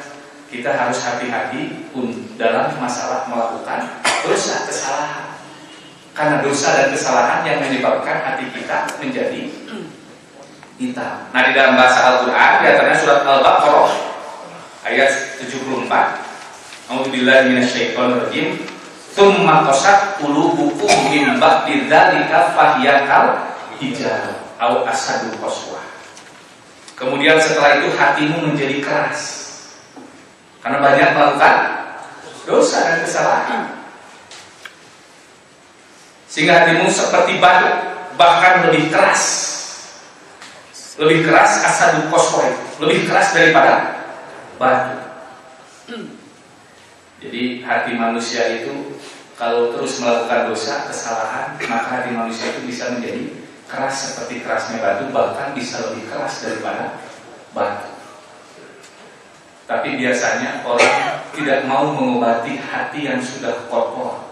kita harus hati-hati dalam masalah melakukan dosa kesalahan. Karena dosa dan kesalahan yang menyebabkan hati kita menjadi hitam. Nah di dalam bahasa Al-Quran di antaranya surat Al-Baqarah ayat 74. A'udzubillahi minasyaitonirrajim. Tsumma qasat qulubukum min ba'di dzalika fahyakal hijar au asadu qaswah. Kemudian setelah itu hatimu menjadi keras karena banyak melakukan dosa dan kesalahan. Sehingga hatimu seperti batu, bahkan lebih keras. Lebih keras asal kosoi, lebih keras daripada batu. Jadi hati manusia itu kalau terus melakukan dosa, kesalahan, maka hati manusia itu bisa menjadi keras seperti kerasnya batu, bahkan bisa lebih keras daripada batu. Tapi biasanya orang tidak mau mengobati hati yang sudah kotor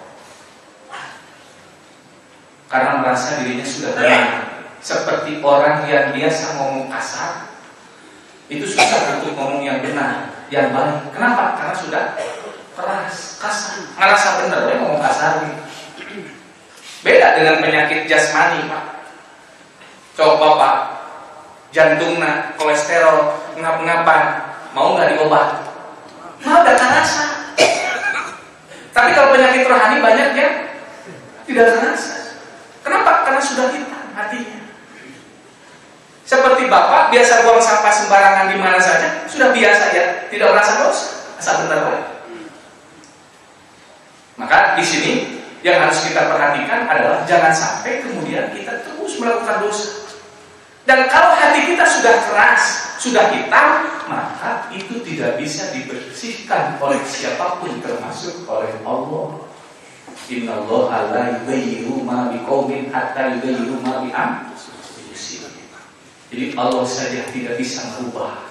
Karena merasa dirinya sudah benar Seperti orang yang biasa ngomong kasar Itu susah untuk ngomong yang benar Yang baik Kenapa? Karena sudah keras, kasar Merasa benar ya ngomong kasar gitu. Beda dengan penyakit jasmani Pak Coba Pak Jantungnya, kolesterol, ngap-ngapan Mau nggak diobat? Mau datang rasa. Tapi kalau penyakit rohani banyak ya tidak terasa. Kenapa? Karena sudah hitam hatinya. Seperti bapak biasa buang sampah sembarangan di mana saja, sudah biasa ya, tidak merasa dosa, asal benar baik. Maka di sini yang harus kita perhatikan adalah jangan sampai kemudian kita terus melakukan dosa. Dan kalau hati kita sudah keras, sudah hitam, maka itu tidak bisa dibersihkan oleh siapa pun termasuk oleh Allah. Yubayyiru ma hatta yubayyiru ma Jadi Allah saja tidak bisa merubah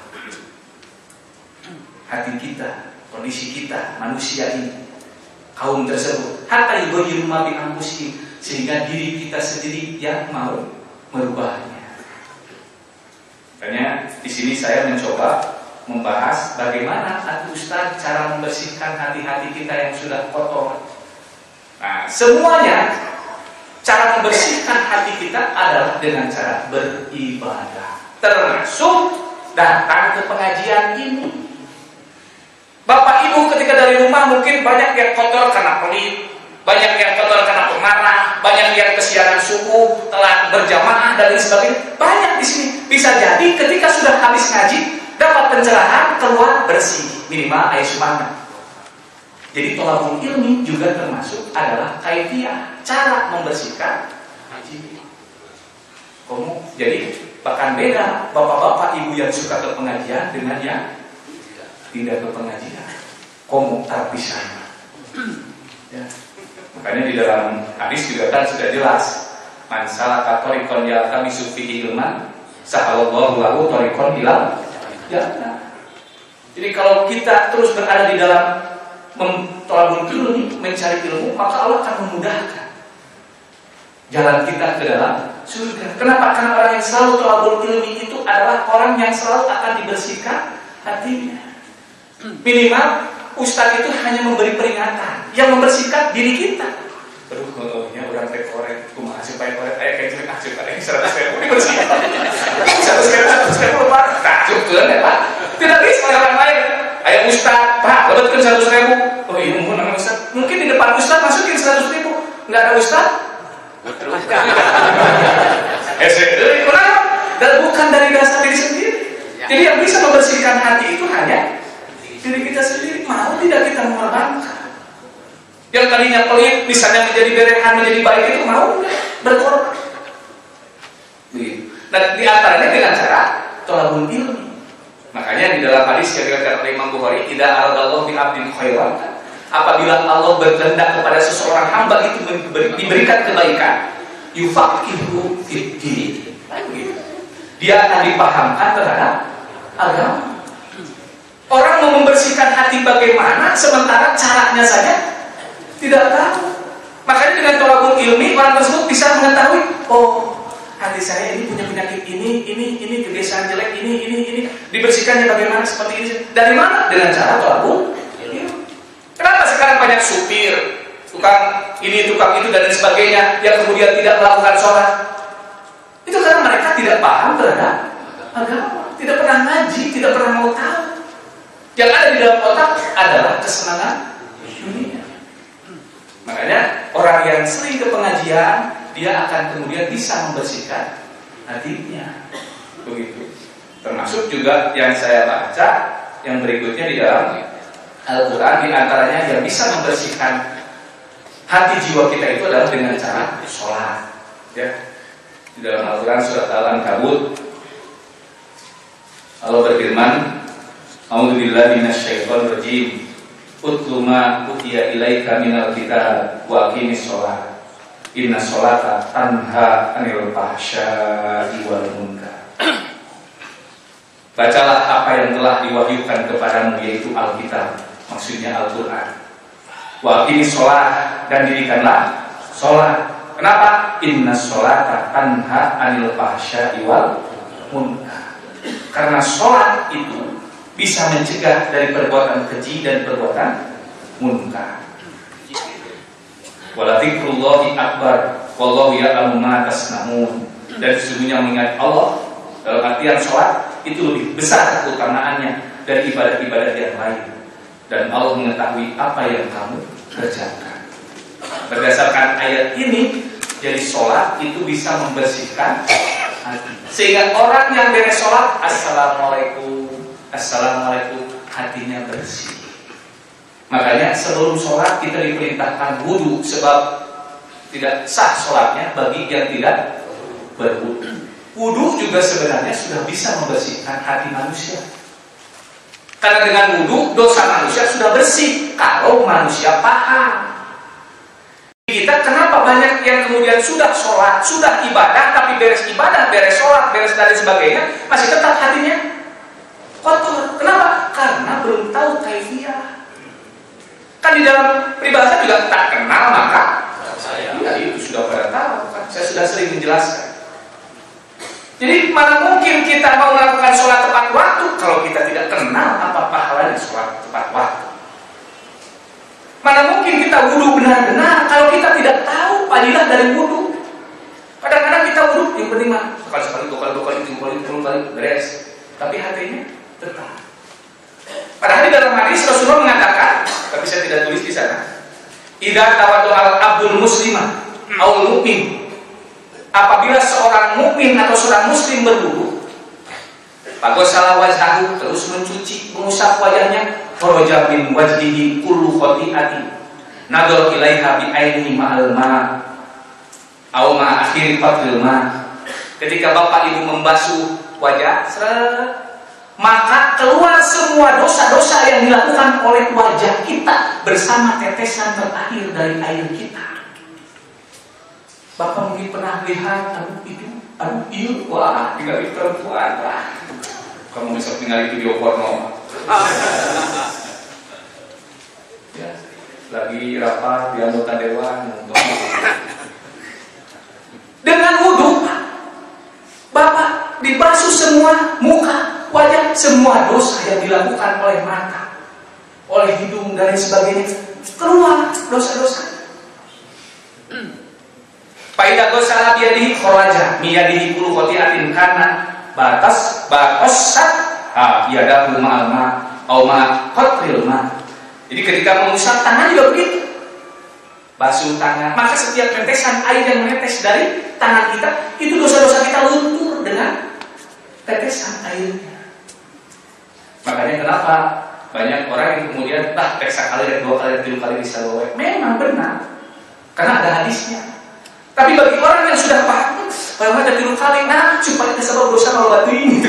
hati kita, kondisi kita, manusia ini, kaum tersebut. Hatta yubayyiru ma bi sehingga diri kita sendiri yang mau merubahnya. Makanya di sini saya mencoba membahas bagaimana Ustaz cara membersihkan hati-hati kita yang sudah kotor. Nah, semuanya cara membersihkan hati kita adalah dengan cara beribadah. Termasuk datang ke pengajian ini. Bapak Ibu ketika dari rumah mungkin banyak yang kotor karena pelit, banyak yang kotor karena pemarah, banyak yang kesiangan subuh, telah berjamaah dan lain sebagainya. Banyak di sini. Bisa jadi ketika sudah habis ngaji dapat pencerahan keluar bersih minimal ayat semangat. Jadi tolabul ilmi juga termasuk adalah kaifiah cara membersihkan. Kamu jadi bahkan beda bapak-bapak ibu yang suka ke pengajian dengan yang tidak ke pengajian. Kamu terpisah. Ya. Makanya di dalam hadis juga kan sudah jelas. Man salaka tariqan yaltamisu fihi ilman sahalallahu lahu tariqan ila ya. Jadi kalau kita terus berada di dalam mentolabul ilmi, mencari ilmu, maka Allah akan memudahkan jalan kita ke dalam surga. Kenapa? Karena orang yang selalu tolabul ilmi itu adalah orang yang selalu akan dibersihkan hatinya. Minimal Ustadz itu hanya memberi peringatan yang membersihkan diri kita. Aduh, kalau ya orang teh korek, kumaha supaya korek ayah kayak jelek pada yang seratus ribu bersih. Seratus ribu, seratus ribu pak, takjub tuh ya pak. Tidak bisa orang lain. Ayah Ustadz, pak, lebetkan seratus ribu. Oh iya, mungkin nama Ustadz. Mungkin di depan Ustadz masukin seratus ribu. Nggak ada Ustadz. Betul. [LAUGHS] Dan bukan dari dasar diri sendiri. Jadi yang bisa membersihkan hati itu hanya diri kita sendiri mau tidak kita mengorbankan yang tadinya pelit misalnya menjadi berehan menjadi baik itu mau berkorban begitu nah di antaranya dengan cara tolabul ilmi Makanya di dalam hadis yang dikatakan oleh Imam Bukhari, tidak aradallahu bi abdin khairan. Apabila Allah berkehendak kepada seseorang hamba itu diberikan kebaikan, yufaqihu fid Dia akan dipahamkan terhadap agama. Orang mau membersihkan hati bagaimana sementara caranya saja tidak tahu. Makanya dengan tolakul ilmi orang tersebut bisa mengetahui, oh hati saya ini punya penyakit ini, ini, ini, kebiasaan jelek ini, ini, ini. Dibersihkannya bagaimana seperti ini? Dari mana? Dengan cara tolakul Kenapa sekarang banyak supir, tukang ini, tukang itu, dan sebagainya yang kemudian tidak melakukan sholat? Itu karena mereka tidak paham terhadap agama, tidak pernah ngaji, tidak pernah mau tahu. Yang ada di dalam otak adalah kesenangan dunia. Makanya orang yang sering ke pengajian dia akan kemudian bisa membersihkan hatinya. Begitu. Termasuk juga yang saya baca yang berikutnya di dalam Al-Quran di antaranya yang bisa membersihkan hati jiwa kita itu adalah dengan cara sholat. Ya. Di dalam Al-Quran surat Al-Ankabut Allah berfirman A'udzubillahi minasyaitonir rajim Utlu ma utiya ilaika minal kitab wa aqimis sholat Inna sholata tanha anil fahsya'i wal munkar. Bacalah apa yang telah diwahyukan kepadamu yaitu Alkitab, maksudnya Al-Qur'an. Wa ini sholat dan dirikanlah sholat. Kenapa? Inna sholata tanha anil fahsya'i wal munkar. Karena sholat itu bisa mencegah dari perbuatan keji dan perbuatan munkar. Waladzikrullahi akbar wallahu ya'lamu ma tasnaun. Dan sesungguhnya mengingat Allah dalam artian sholat itu lebih besar keutamaannya dari ibadah-ibadah yang lain. Dan Allah mengetahui apa yang kamu kerjakan. Berdasarkan ayat ini, jadi sholat itu bisa membersihkan hati. Sehingga orang yang beres sholat, assalamualaikum, assalamualaikum, hatinya bersih. Makanya sebelum sholat kita diperintahkan wudhu sebab tidak sah sholatnya bagi yang tidak berwudhu. Wudhu juga sebenarnya sudah bisa membersihkan hati manusia. Karena dengan wudhu dosa manusia sudah bersih kalau manusia paham. Kita kenapa banyak yang kemudian sudah sholat, sudah ibadah, tapi beres ibadah, beres sholat, beres dan sebagainya, masih tetap hatinya kotor. Kenapa? Karena belum tahu kaifiah. Kan di dalam peribahasa juga tak kenal maka saya. Ya itu sudah pada tahu kan. Saya sudah sering menjelaskan. Jadi mana mungkin kita mau melakukan sholat tepat waktu kalau kita tidak kenal apa pahalanya sholat tepat waktu. Mana mungkin kita wudhu benar-benar kalau kita tidak tahu fadilah dari wudhu. Kadang-kadang kita wudhu yang penting mah sekali sekali dua kali tiga kali sepuluh kali beres. Tapi hatinya tetap. Padahal di dalam hadis Rasulullah mengatakan, tapi saya tidak tulis di sana. Idza tawadu al abdul muslimah au mukmin. Apabila seorang mukmin atau seorang muslim berwudu, salah wajhahu terus mencuci, mengusap wajahnya, faraja min wajhihi kullu khati'atin. Nador ilaiha bi ainihi ma'al ma' au ma akhir fadlil ma. Ketika bapak ibu membasuh wajah, maka keluar semua dosa-dosa yang dilakukan oleh wajah kita bersama tetesan terakhir dari air kita. Bapak mungkin pernah lihat, aduh itu, aduh iya, wah tinggal di perempuan, wah. Kamu bisa tinggal di porno. [LAUGHS] ya, lagi rapat di anggota dewan. Dengan wudhu, Bapak dibasuh semua muka, wajah semua dosa yang dilakukan oleh mata, oleh hidung dan sebagainya keluar dosa-dosa. Faidah dosa biadihi kharaja miyadihi kulu khotiatin karena batas bakosat ha yadahu ma'alma au ma qatril ma. Jadi ketika mengusap tangan juga begitu. Basuh tangan, maka setiap tetesan air yang menetes dari tangan kita itu dosa-dosa kita luntur dengan tetesan airnya. Makanya kenapa banyak orang yang kemudian bah periksa kali dan dua kali dan tiga kali bisa bawa. Memang benar, karena ada hadisnya. Tapi bagi orang yang sudah paham, bahwa ada tiga kali, nah supaya kita sebab dosa kalau batu ini,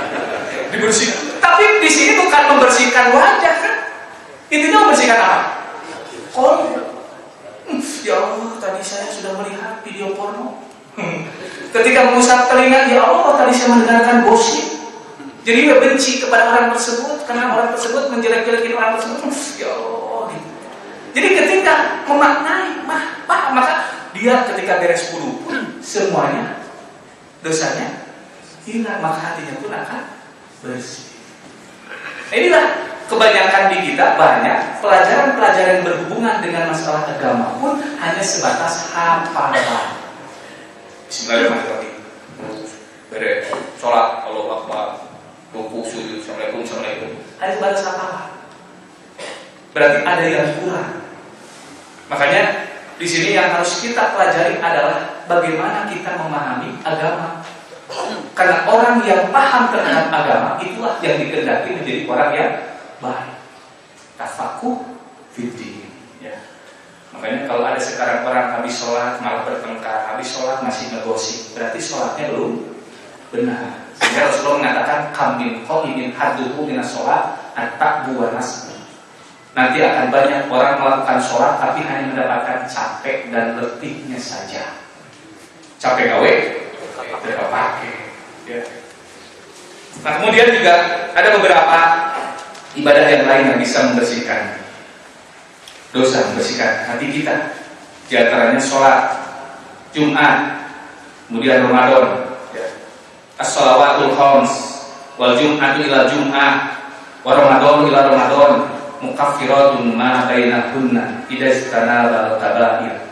[LAUGHS] dibersihkan. Tapi di sini bukan membersihkan wajah kan? Intinya membersihkan apa? Kolbu. Hmm, ya Allah, tadi saya sudah melihat video porno. Hmm. Ketika mengusap telinga, ya Allah, tadi saya mendengarkan gosip. Jadi dia benci kepada orang tersebut karena orang tersebut menjelek-jelekin orang tersebut. Ya Allah, gitu. Jadi ketika memaknai, mah, mah, maka dia ketika beres wudhu semuanya dosanya hilang, maka hatinya pun akan bersih. Inilah kebanyakan di kita banyak pelajaran-pelajaran berhubungan dengan masalah agama pun hanya sebatas hafalan. Bismillahirrahmanirrahim. Beres, sholat, Allah Akbar, ruku, sujud, assalamualaikum, assalamualaikum. Hanya sebatas hafalan. Berarti ada yang kurang. Makanya di sini yang harus kita pelajari adalah bagaimana kita memahami agama. Karena orang yang paham terhadap agama itulah yang dikehendaki menjadi orang yang baik. Tafakuh fitri. Ya. Makanya kalau ada sekarang orang habis sholat malah bertengkar, habis sholat masih negosip, berarti sholatnya belum benar. Sehingga Rasulullah mengatakan kamin qalimin haduhu minas sholat atak buah Nanti akan banyak orang melakukan sholat tapi hanya mendapatkan capek dan letihnya saja. Capek gawe, tidak pakai. Ya. Nah kemudian juga ada beberapa ibadah yang lain yang bisa membersihkan dosa, membersihkan hati kita. Di antaranya sholat, Jumat, kemudian Ramadan. As-salawatul khams, wal jum'atu ila jum'ah, wa Ramadan ila Ramadan, mukaffiratun ma bainahunna idza istanaba tabair.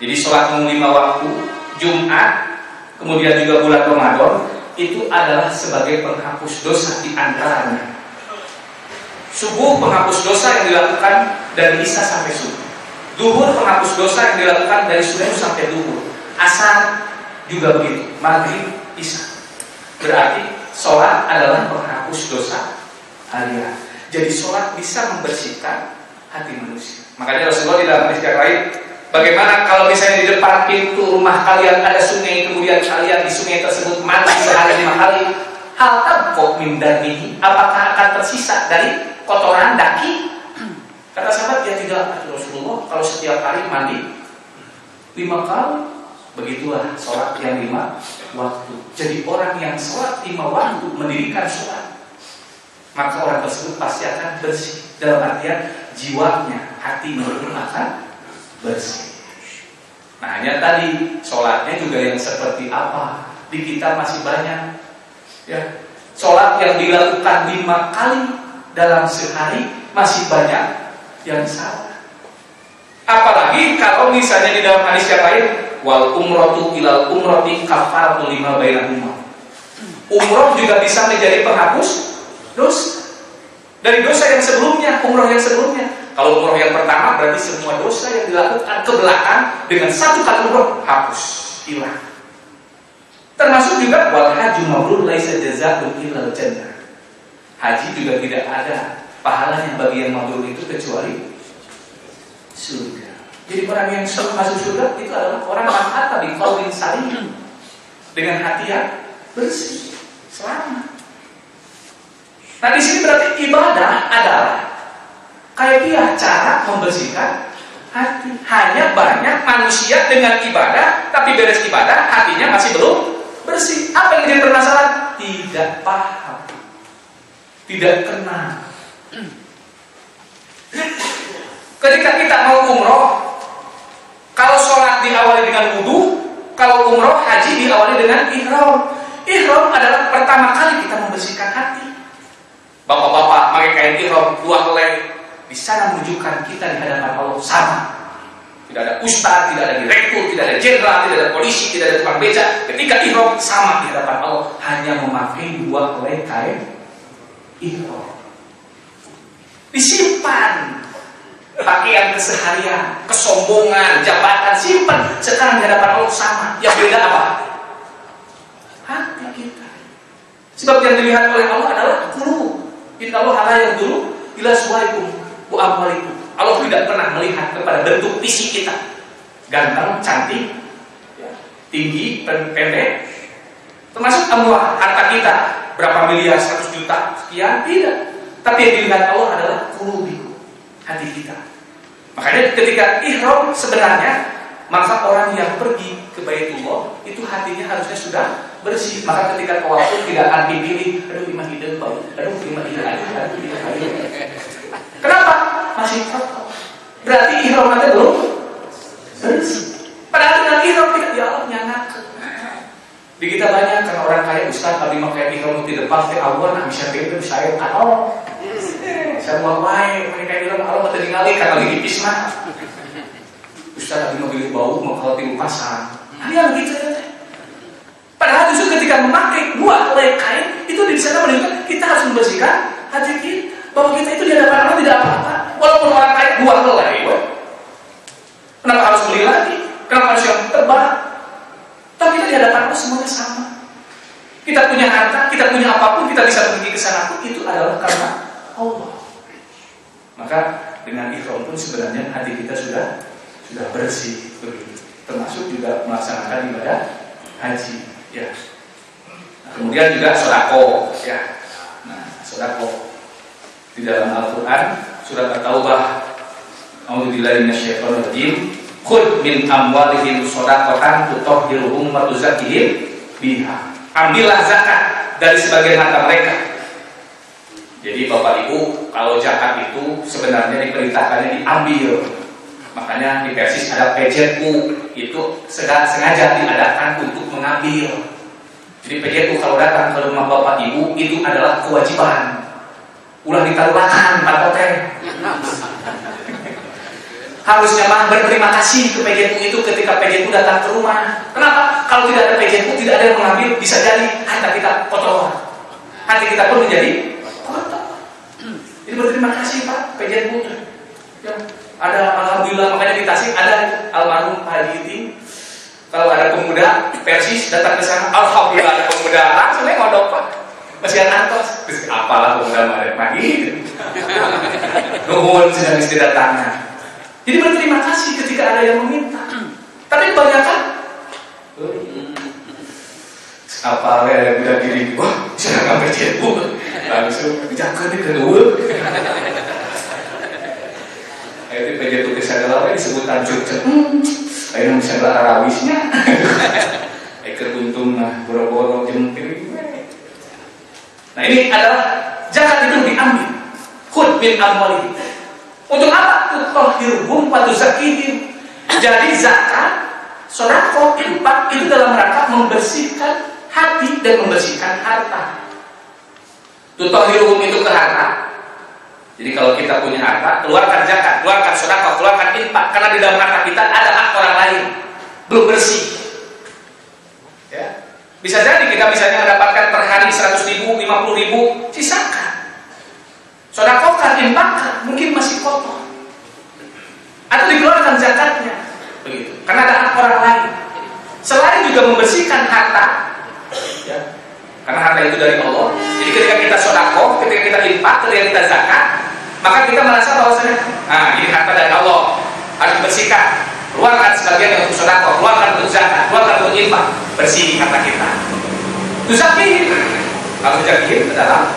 Jadi sholat lima waktu, Jumat, kemudian juga bulan Ramadan itu adalah sebagai penghapus dosa di antaranya. Subuh penghapus dosa yang dilakukan dari Isya sampai subuh. Duhur penghapus dosa yang dilakukan dari subuh sampai duhur. Asar juga begitu. Maghrib, Isya. Berarti sholat adalah penghapus dosa harian. Jadi sholat bisa membersihkan hati manusia. Makanya Rasulullah di dalam hadis yang lain Bagaimana kalau misalnya di depan pintu rumah kalian ada sungai, kemudian kalian di sungai tersebut mandi sehari lima kali, hal min ini, apakah akan tersisa dari kotoran daki? Kata sahabat dia tidak Rasulullah kalau setiap hari mandi lima kali, begitulah sholat yang lima waktu. Jadi orang yang sholat lima waktu mendirikan sholat, maka orang tersebut pasti akan bersih dalam artian jiwanya, hatinya pun akan bersih. Nah hanya tadi sholatnya juga yang seperti apa di kita masih banyak ya sholat yang dilakukan lima kali dalam sehari masih banyak yang salah. Apalagi kalau misalnya di dalam hadis yang lain wal umrotu ilal umroti kafaratu lima bainahuma. Umroh juga bisa menjadi penghapus dosa. Dari dosa yang sebelumnya, umroh yang sebelumnya kalau umroh yang pertama berarti semua dosa yang dilakukan ke belakang dengan satu kali umroh hapus, hilang. Termasuk juga wal haji mabrur laisa jazaa'un illal jannah. Haji juga tidak ada pahalanya bagi yang mabrur itu kecuali surga. Jadi orang yang masuk surga itu adalah orang yang ata bi qaulin salim dengan hati yang bersih, selamat. Nah di sini berarti ibadah adalah Kaifiah cara membersihkan hati. Hanya banyak manusia dengan ibadah, tapi beres ibadah hatinya masih belum bersih. Apa yang jadi permasalahan? Tidak paham, tidak kenal. Ketika kita mau umroh, kalau sholat diawali dengan wudhu, kalau umroh haji diawali dengan ihram. Ihram adalah pertama kali kita membersihkan hati. Bapak-bapak pakai kain ihram dua helai, di sana menunjukkan kita di hadapan Allah sama. Tidak ada ustaz, tidak ada direktur, tidak ada jenderal, tidak ada polisi, tidak ada tukang beca. Ketika ihram sama di hadapan Allah, hanya memakai dua helai kain ihram. Disimpan pakaian keseharian, kesombongan, jabatan, simpan. Sekarang di hadapan Allah sama. Yang beda apa? Hati kita. Sebab yang dilihat oleh Allah adalah kulu. Inna Allah yang dulu ila suwaikum Bu itu Allah tidak pernah melihat kepada bentuk fisik kita. Ganteng, cantik, ya, tinggi, pendek. Termasuk amwah, harta kita. berapa miliar, 100 juta, sekian, tidak. Tapi yang dilihat Allah adalah kulubiku, hati kita. Makanya ketika ihram sebenarnya maka orang yang pergi ke Baitullah itu hatinya harusnya sudah bersih. Maka ketika tawaf tidak akan dipilih, aduh lima hidup bau, aduh lima hidup aduh, lima hidup. Kenapa? Masih kotor. Berarti ihram nanti belum bersih. Padahal dengan ihram tidak ya Allah nyanak. Di kita banyak karena orang kaya Ustaz tadi kayak ihram di depan ke awal nah bisa itu saya kalau saya mau main mereka bilang kalau mau tinggali karena lagi pipis mah Ustaz lagi mau bau mau kalau timu pasang. Yang gitu. Ya Padahal justru ketika memakai dua helai kain itu di sana menunjukkan kita harus membersihkan hati kita bahwa kita itu di hadapan Allah tidak apa-apa. Walaupun orang kaya dua helai kenapa harus beli lagi? Kenapa harus yang tebal tapi kita di hadapan Allah semuanya sama. Kita punya harta kita punya apa pun kita bisa pergi ke sana pun itu adalah karena Allah. Maka dengan ikhram pun sebenarnya hati kita sudah sudah bersih termasuk juga melaksanakan ibadah haji ya. Nah, kemudian juga sodako ya. Nah sodako. Di dalam Al-Quran surat At-Taubah minasyaitonirrajim Khud min amwalihim sodakotan tutahhiruhum wa tuzakkihim biha. Ambillah zakat dari sebagian harta mereka. Jadi Bapak Ibu, kalau zakat itu sebenarnya diperintahkannya diambil. Makanya di Persis ada PJU itu sengaja diadakan untuk mengambil. Jadi PJU kalau datang ke rumah Bapak Ibu itu adalah kewajiban. Ulah ditaruhkan Pak harusnya mah berterima kasih ke PGPU itu ketika PGPU datang ke rumah. Kenapa? Kalau tidak ada PGPU, tidak ada yang mengambil, bisa jadi harta kita kotor. Hati kita pun menjadi kotor. Jadi berterima kasih Pak PGPU. Ya, ada alhamdulillah makanya di Tasik ada almarhum Pak Haji Kalau ada pemuda Persis datang ke sana, alhamdulillah ada pemuda langsung ngodok Pak. Masih ada antos, apalah pemuda Maret pagi. [LAUGHS] Nuhun sedang istidatangnya. Jadi berterima kasih ketika ada yang meminta. Tapi kebanyakan apa ya yang udah diri? Wah saya nggak percaya. Langsung jaga nih kedua itu kerja tuh kesadaran disebut tajuk ayo bisa arawisnya eker buntung nah boro-boro nah ini adalah zakat itu diambil. Khud bin amwali untuk apa? Tutahhirhum wa tuzakihim. Jadi zakat, sedekah, infak itu dalam rangka membersihkan hati dan membersihkan harta. Tutahhirhum itu ke harta. Jadi kalau kita punya harta, keluarkan zakat, keluarkan sedekah, keluarkan infak karena di dalam harta kita ada hak orang lain belum bersih. Ya. Bisa jadi kita misalnya mendapatkan per hari 100 ribu, 50 ribu, sisakan. Sodakokan, infakkan, mungkin masih kotor. Atau dikeluarkan zakatnya. Begitu. Karena ada hak orang lain. Selain juga membersihkan harta, ya, karena harta itu dari Allah. Jadi ketika kita sodako, ketika kita infak, ketika kita zakat, maka kita merasa bahwasanya, nah ini harta dari Allah harus dibersihkan. Keluarkan sebagian untuk sodako, keluarkan untuk zakat, keluarkan untuk infak, bersih harta kita. Itu zakir. Kalau zakir adalah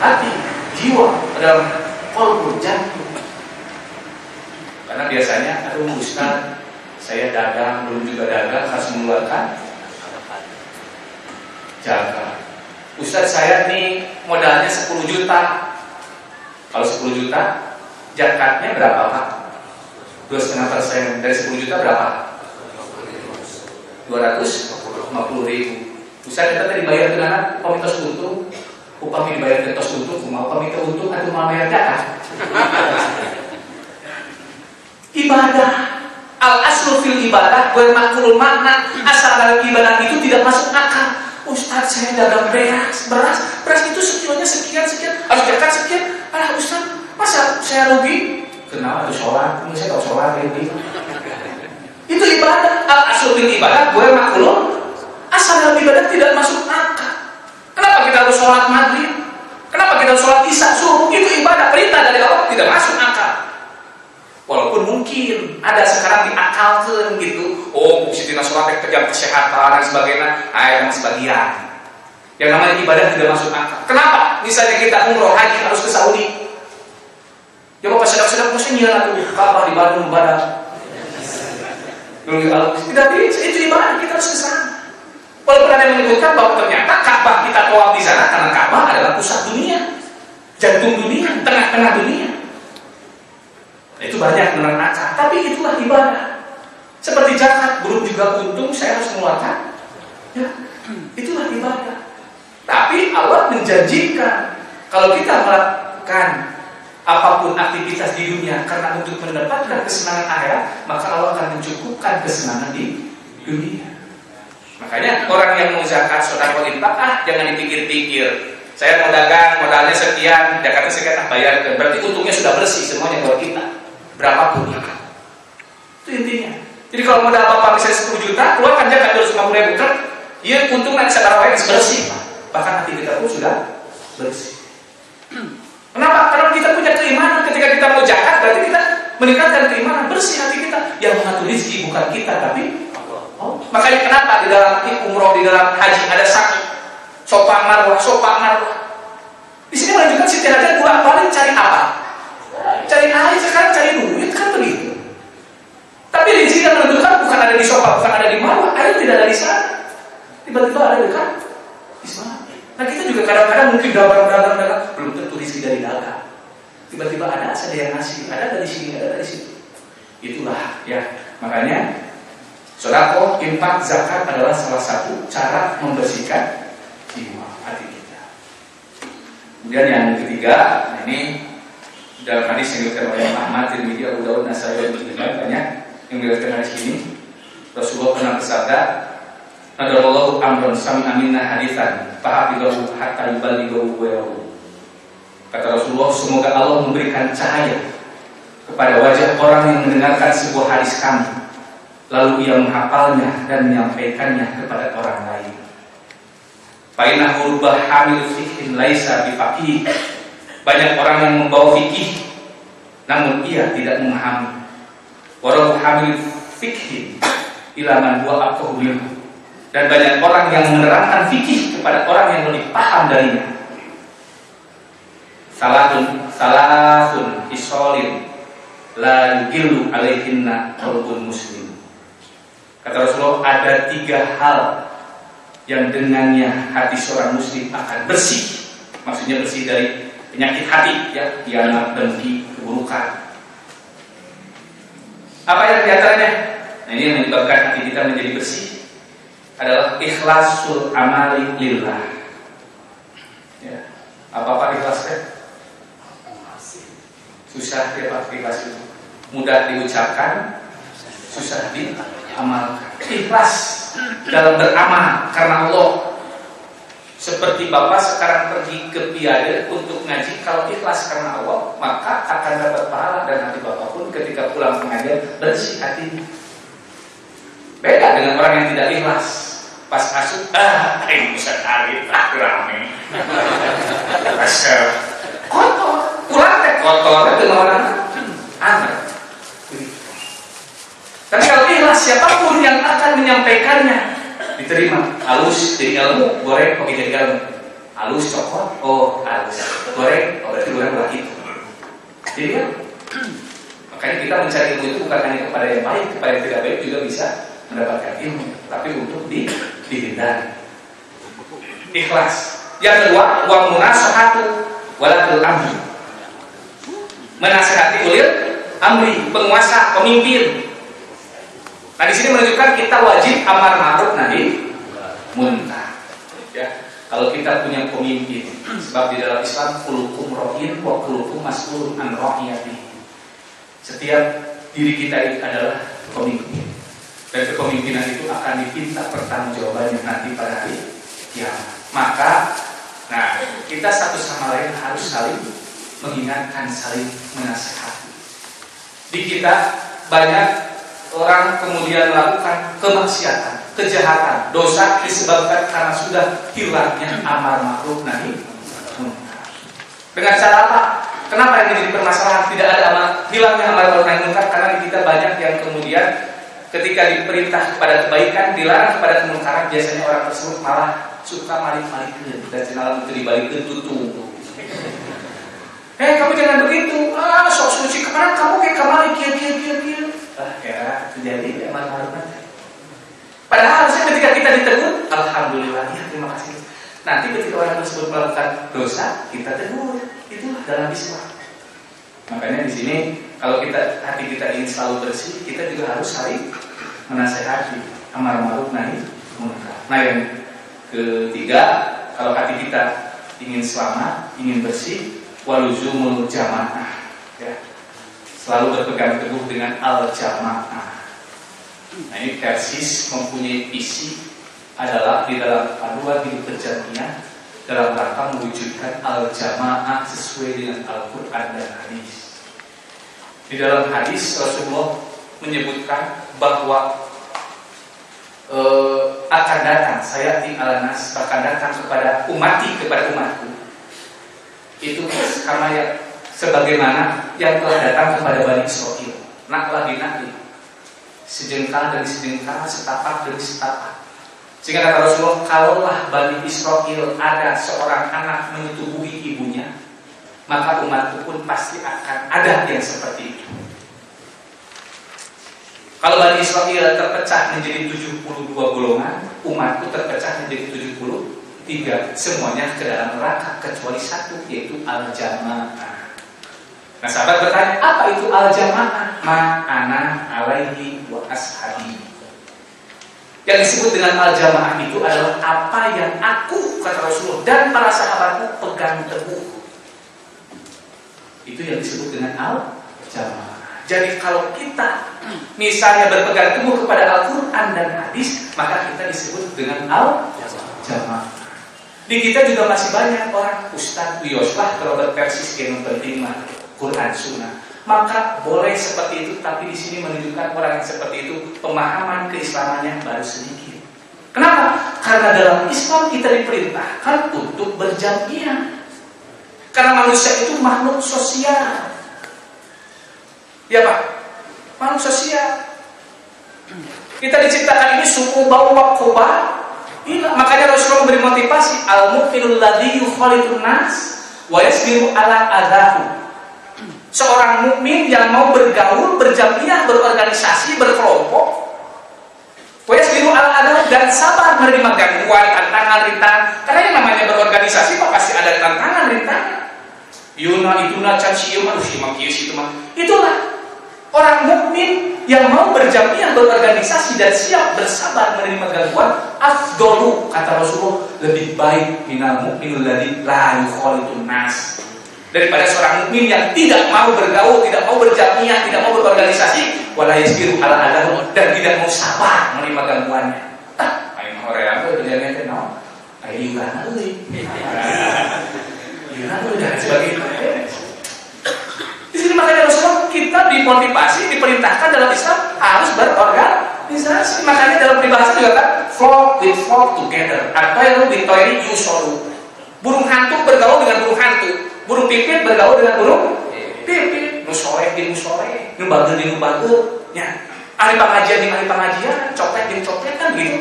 hati jiwa, dalam kolbu jantung. Karena biasanya, aduh Ustaz, saya dagang, belum juga dagang, harus mengeluarkan jaga. Ustaz saya nih modalnya 10 juta. Kalau 10 juta, jakatnya berapa Pak? Dua setengah persen dari 10 juta berapa? 250 ribu. Ustaz kita tadi bayar dengan komitos untung upami dibayar ketos untuk mau upami keuntung atau mau bayar zakat ibadah. Al aslu fil ibadah gue makrul makna asal dari ibadah itu tidak masuk akal. Ustaz saya dagang beras beras beras itu sekilonya sekian sekian harus zakat sekian. Alah Ustaz masa saya rugi? Kenapa harus sholat? Ini saya tahu sholat ini. Itu ibadah. Al aslu fil ibadah gue makrul asal dalam ibadah tidak masuk akal Kenapa kita harus sholat maghrib? Kenapa kita harus sholat isya subuh? Itu ibadah perintah dari Allah tidak masuk akal. Walaupun mungkin ada sekarang diakalkan gitu. Oh, Siti sholat yang kejam kesehatan dan sebagainya. Nah, yang sebagian. Yang namanya ibadah tidak masuk akal. Kenapa? Misalnya kita umroh haji harus ke Saudi. Ya bapak sedang-sedang mesti nyala tuh Ka'bah di Bandung ibadah. Tidak bisa, itu ibadah kita harus ke sana. Walaupun ada yang menyebutkan bahwa ternyata Ka'bah kita tawaf di sana karena Ka'bah adalah pusat dunia, jantung dunia, tengah-tengah dunia. Itu banyak menurut akal, tapi itulah ibadah. Seperti zakat, belum juga untung saya harus mengeluarkan. Ya, itulah ibadah. Tapi Allah menjanjikan kalau kita melakukan apa pun aktivitas di dunia karena untuk mendapatkan kesenangan akhirat, maka Allah akan mencukupkan kesenangan di dunia. Makanya orang yang mau zakat sodako infak ah jangan dipikir-pikir. Saya mau dagang modalnya sekian, zakatnya sekian ah bayarkan. Berarti untungnya sudah bersih semuanya buat kita. Berapapun ya. Itu intinya. Jadi kalau modal bapak misalnya 10 juta, keluarkan zakat 250 ribu kan, iya untung nanti sekarang bersih. Bahkan hati kita pun sudah bersih. [CLEARS THROAT] Kenapa? Karena kita punya keimanan ketika kita mau zakat berarti kita meningkatkan keimanan bersih hati kita yang mengatur rezeki bukan kita tapi Makanya kenapa di dalam umroh di dalam haji ada satu sopan marwah, sopan marwah. Di sini menunjukkan Siti Hajar dua balik cari apa? Cari air sekarang cari duit kan begitu. Tapi di sini menunjukkan bukan ada di sofa, bukan ada di marwah, air tidak ada di sana. Tiba-tiba ada dekat di sana. Nah kita juga kadang-kadang mungkin dagang-dagang-dagang belum tentu rezeki dari dagang. Tiba-tiba ada saja yang ngasih, ada dari sini, ada dari situ. Itulah ya. Makanya Sodako, infak, zakat adalah salah satu cara membersihkan jiwa hati kita. Kemudian yang ketiga, nah ini dalam hadis yang dikatakan oleh Ahmad, Tirmidzi, Abu Dawud, Nasai, dan banyak yang diriwayatkan hadis ini. Rasulullah pernah bersabda, Nadarullahu amrun sami aminna hadithan fahabidahu hatta yuballighahu wa Kata Rasulullah, semoga Allah memberikan cahaya kepada wajah orang yang mendengarkan sebuah hadis kami lalu ia menghafalnya dan menyampaikannya kepada orang lain. Fainah hurubah hamil fikhin laisa bifaqih. Banyak orang yang membawa fikih namun ia tidak memahami. Walau hamil fikhin ilaman dua aku dan banyak orang yang menerangkan fikih kepada orang yang lebih paham darinya. Salahun salahun isolin la yugilu alaihinna qalbun muslim Kata Rasulullah ada tiga hal yang dengannya hati seorang muslim akan bersih. Maksudnya bersih dari penyakit hati, ya, kianat, dengki, keburukan. Apa yang di antaranya? Nah ini yang menyebabkan hati kita menjadi bersih adalah ikhlasul amali lillah. Ya. Apa apa ikhlasnya? Susah ya Pak ikhlas itu. Mudah diucapkan, susah di amal ikhlas dalam beramal karena Allah. Seperti Bapak sekarang pergi ke Piade untuk ngaji kalau ikhlas karena Allah maka akan dapat pahala dan hati Bapak pun ketika pulang mengajar bersih hati. Beda dengan orang yang tidak ikhlas. Pas masuk ah ini bisa tarik ah rame. [LAUGHS] Kotor. Pulang teh. Kotor. Itu orang aneh tapi kalau ikhlas siapa pun yang menyampaikannya diterima. Halus jadi ilmu, goreng oke jadi ilmu. Halus coklat, oh halus. Goreng, oh berarti goreng lagi. Jadi kan, [CLEARS THROAT] makanya kita mencari ilmu itu bukan hanya kepada yang baik, kepada yang tidak baik juga bisa mendapatkan ilmu, tapi untuk di, dihindari. Ikhlas. Yang kedua, uang munasahatu walatul amri. Menasihati ulir amri, penguasa, pemimpin, Nah di sini menunjukkan kita wajib amar ma'ruf nahi munkar. Ya, kalau kita punya pemimpin, sebab di dalam Islam kulukum rohin wa kulukum mas'ul an rohiyati. Setiap diri kita itu adalah pemimpin. Dan kepemimpinan itu akan diminta pertanggungjawabannya nanti pada hari kiamat. Maka, nah kita satu sama lain harus saling mengingatkan, saling menasehati. Di kita banyak orang kemudian melakukan kemaksiatan, kejahatan, dosa disebabkan karena sudah hilangnya amar ma'ruf nahi Dengan cara apa? Kenapa yang menjadi permasalahan tidak ada amar hilangnya amar ma'ruf nahi munkar? Karena di kita banyak yang kemudian ketika diperintah kepada kebaikan, dilarang kepada kemungkaran, biasanya orang tersebut malah suka malik-malik dan channel itu dibalikin tutup. Eh kamu jangan begitu, ah sok suci kemarin kamu kayak kemarin kia kia kia kia. Ah kira terjadi emang malu Padahal harusnya ketika kita ditegur, alhamdulillah ya terima kasih. Nanti ketika orang tersebut melakukan dosa, kita tegur. Itulah dalam Islam. Makanya di sini kalau kita hati kita ingin selalu bersih, kita juga harus saling menasehati amar ma'ruf nahi munkar. Nah yang ketiga, kalau hati kita ingin selamat, ingin bersih, waluzumul jamaah, ya. Selalu berpegang teguh dengan al jamaah. Nah ini Persis mempunyai visi adalah di dalam paduan hidup berjamiah dalam rangka mewujudkan al jamaah sesuai dengan Al-Quran dan hadis. Di dalam hadis Rasulullah menyebutkan bahwa e, akan datang saya di alanas akan datang kepada umati kepada umatku itu karena ya sebagaimana yang telah datang kepada Bani Israel naklah binakli sejengkal dari sejengkal, setapak dari setapak. Sehingga kata Rasulullah, kalaulah Bani Israel ada seorang anak menyetubuhi ibunya, maka umatku pun pasti akan ada yang seperti itu. Kalau Bani Israel terpecah menjadi 72 golongan, umatku terpecah menjadi 73, semuanya ke dalam neraka kecuali satu yaitu al-jamaah. Nah sahabat bertanya, apa itu al-jamaah? Ma'ana alaihi wa ashabi. Yang disebut dengan al-jamaah itu adalah apa yang aku, kata Rasulullah, dan para sahabatku pegang teguh. Itu yang disebut dengan al-jamaah. Jadi kalau kita misalnya berpegang teguh kepada Al-Quran dan hadis, maka kita disebut dengan al-jamaah. Di kita juga masih banyak orang Ustadz Yoslah kalau berversi yang penting Quran Sunnah. Maka boleh seperti itu, tapi di sini menunjukkan orang yang seperti itu pemahaman keislamannya baru sedikit. Kenapa? Karena dalam Islam kita diperintahkan untuk berjamiah. Karena manusia itu makhluk sosial. Ya Pak, makhluk sosial. Kita diciptakan ini suku bau wakoba. Iya, makanya Rasulullah memberi motivasi al-mu'minul ladzi yukhalidun nas wa yasbiru ala adahu seorang mukmin yang mau bergaul, berjamiah, berorganisasi, berkelompok. biru al adab dan sabar menerima gangguan, tantangan, rintangan. Karena yang namanya berorganisasi kok pasti ada tantangan, rintangan. Yuna itu na cacium aduh si makius itu mah. Itulah orang mukmin yang mau berjamiah, berorganisasi dan siap bersabar menerima gangguan. Afdolu kata Rasulullah lebih baik minal mukminul ladzi la yukhalitun nas daripada seorang mukmin yang tidak mau bergaul, tidak mau berjamiah, tidak mau berorganisasi, wala yasbiru ala adahu dan tidak mau sabar menerima gangguannya. Ayo hoream teh dengan teh naon? Ayo iuran euy. Iuran euy dan sebagainya. Di sini makanya Rasulullah kita dimotivasi, diperintahkan dalam Islam harus berorganisasi. Makanya dalam peribahasa juga kan flock with flock together. Atau yang lebih toiri yusolu. Burung hantu bergaul dengan burung hantu burung pipit bergaul dengan burung pipit. Nu di nu sore nu bager di nu bager ya ahli pengajian di ahli pengajian copet di copet kan gitu.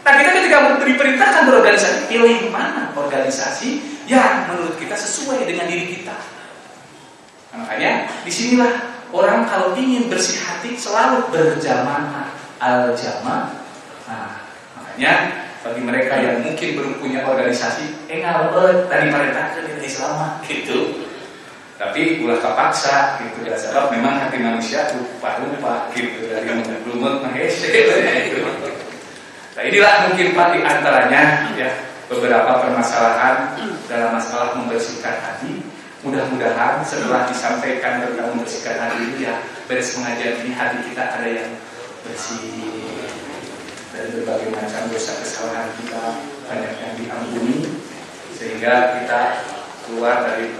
Nah kita ketika diperintahkan berorganisasi pilih mana organisasi yang menurut kita sesuai dengan diri kita. Nah, makanya di sinilah orang kalau ingin bersih hati selalu berjamaah al jamaah nah, makanya bagi mereka yang mungkin belum punya organisasi eh tadi mereka kan tidak Islam gitu. Tapi ulah kepaksa gitu. Ya sebab memang hati manusia lupa gitu. Dari belum mahese gitu. nah inilah mungkin pak di antaranya ya beberapa permasalahan dalam masalah membersihkan hati. Mudah-mudahan setelah disampaikan tentang membersihkan hati ini ya beres pengajian ini hati kita ada yang bersih dari berbagai macam dosa kesalahan kita banyak yang diampuni sehingga kita keluar dari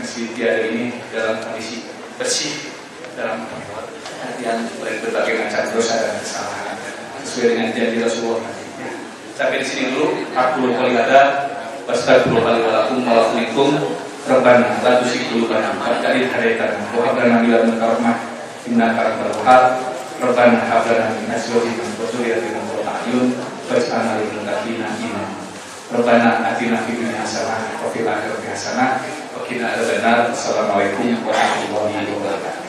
masjid tiada ini dalam kondisi bersih dalam artian berbagai macam dosa dan kesalahan sesuai dengan janji Rasulullah. Sampai di sini dulu. Aku kali ada kali walakum walakumikum Rabbana la tusyrik qulubana wa qad hadaitana wa hab lana min ladunka rahmah innaka antal wahhab Rabbana hab lana min azwajina wa dhurriyyatina qurrata a'yun waj'alna lil muttaqina imama. Rabbana atina fid dunya hasanah wa fil akhirati hasanah wa qina adzabannar. Assalamualaikum warahmatullahi wabarakatuh.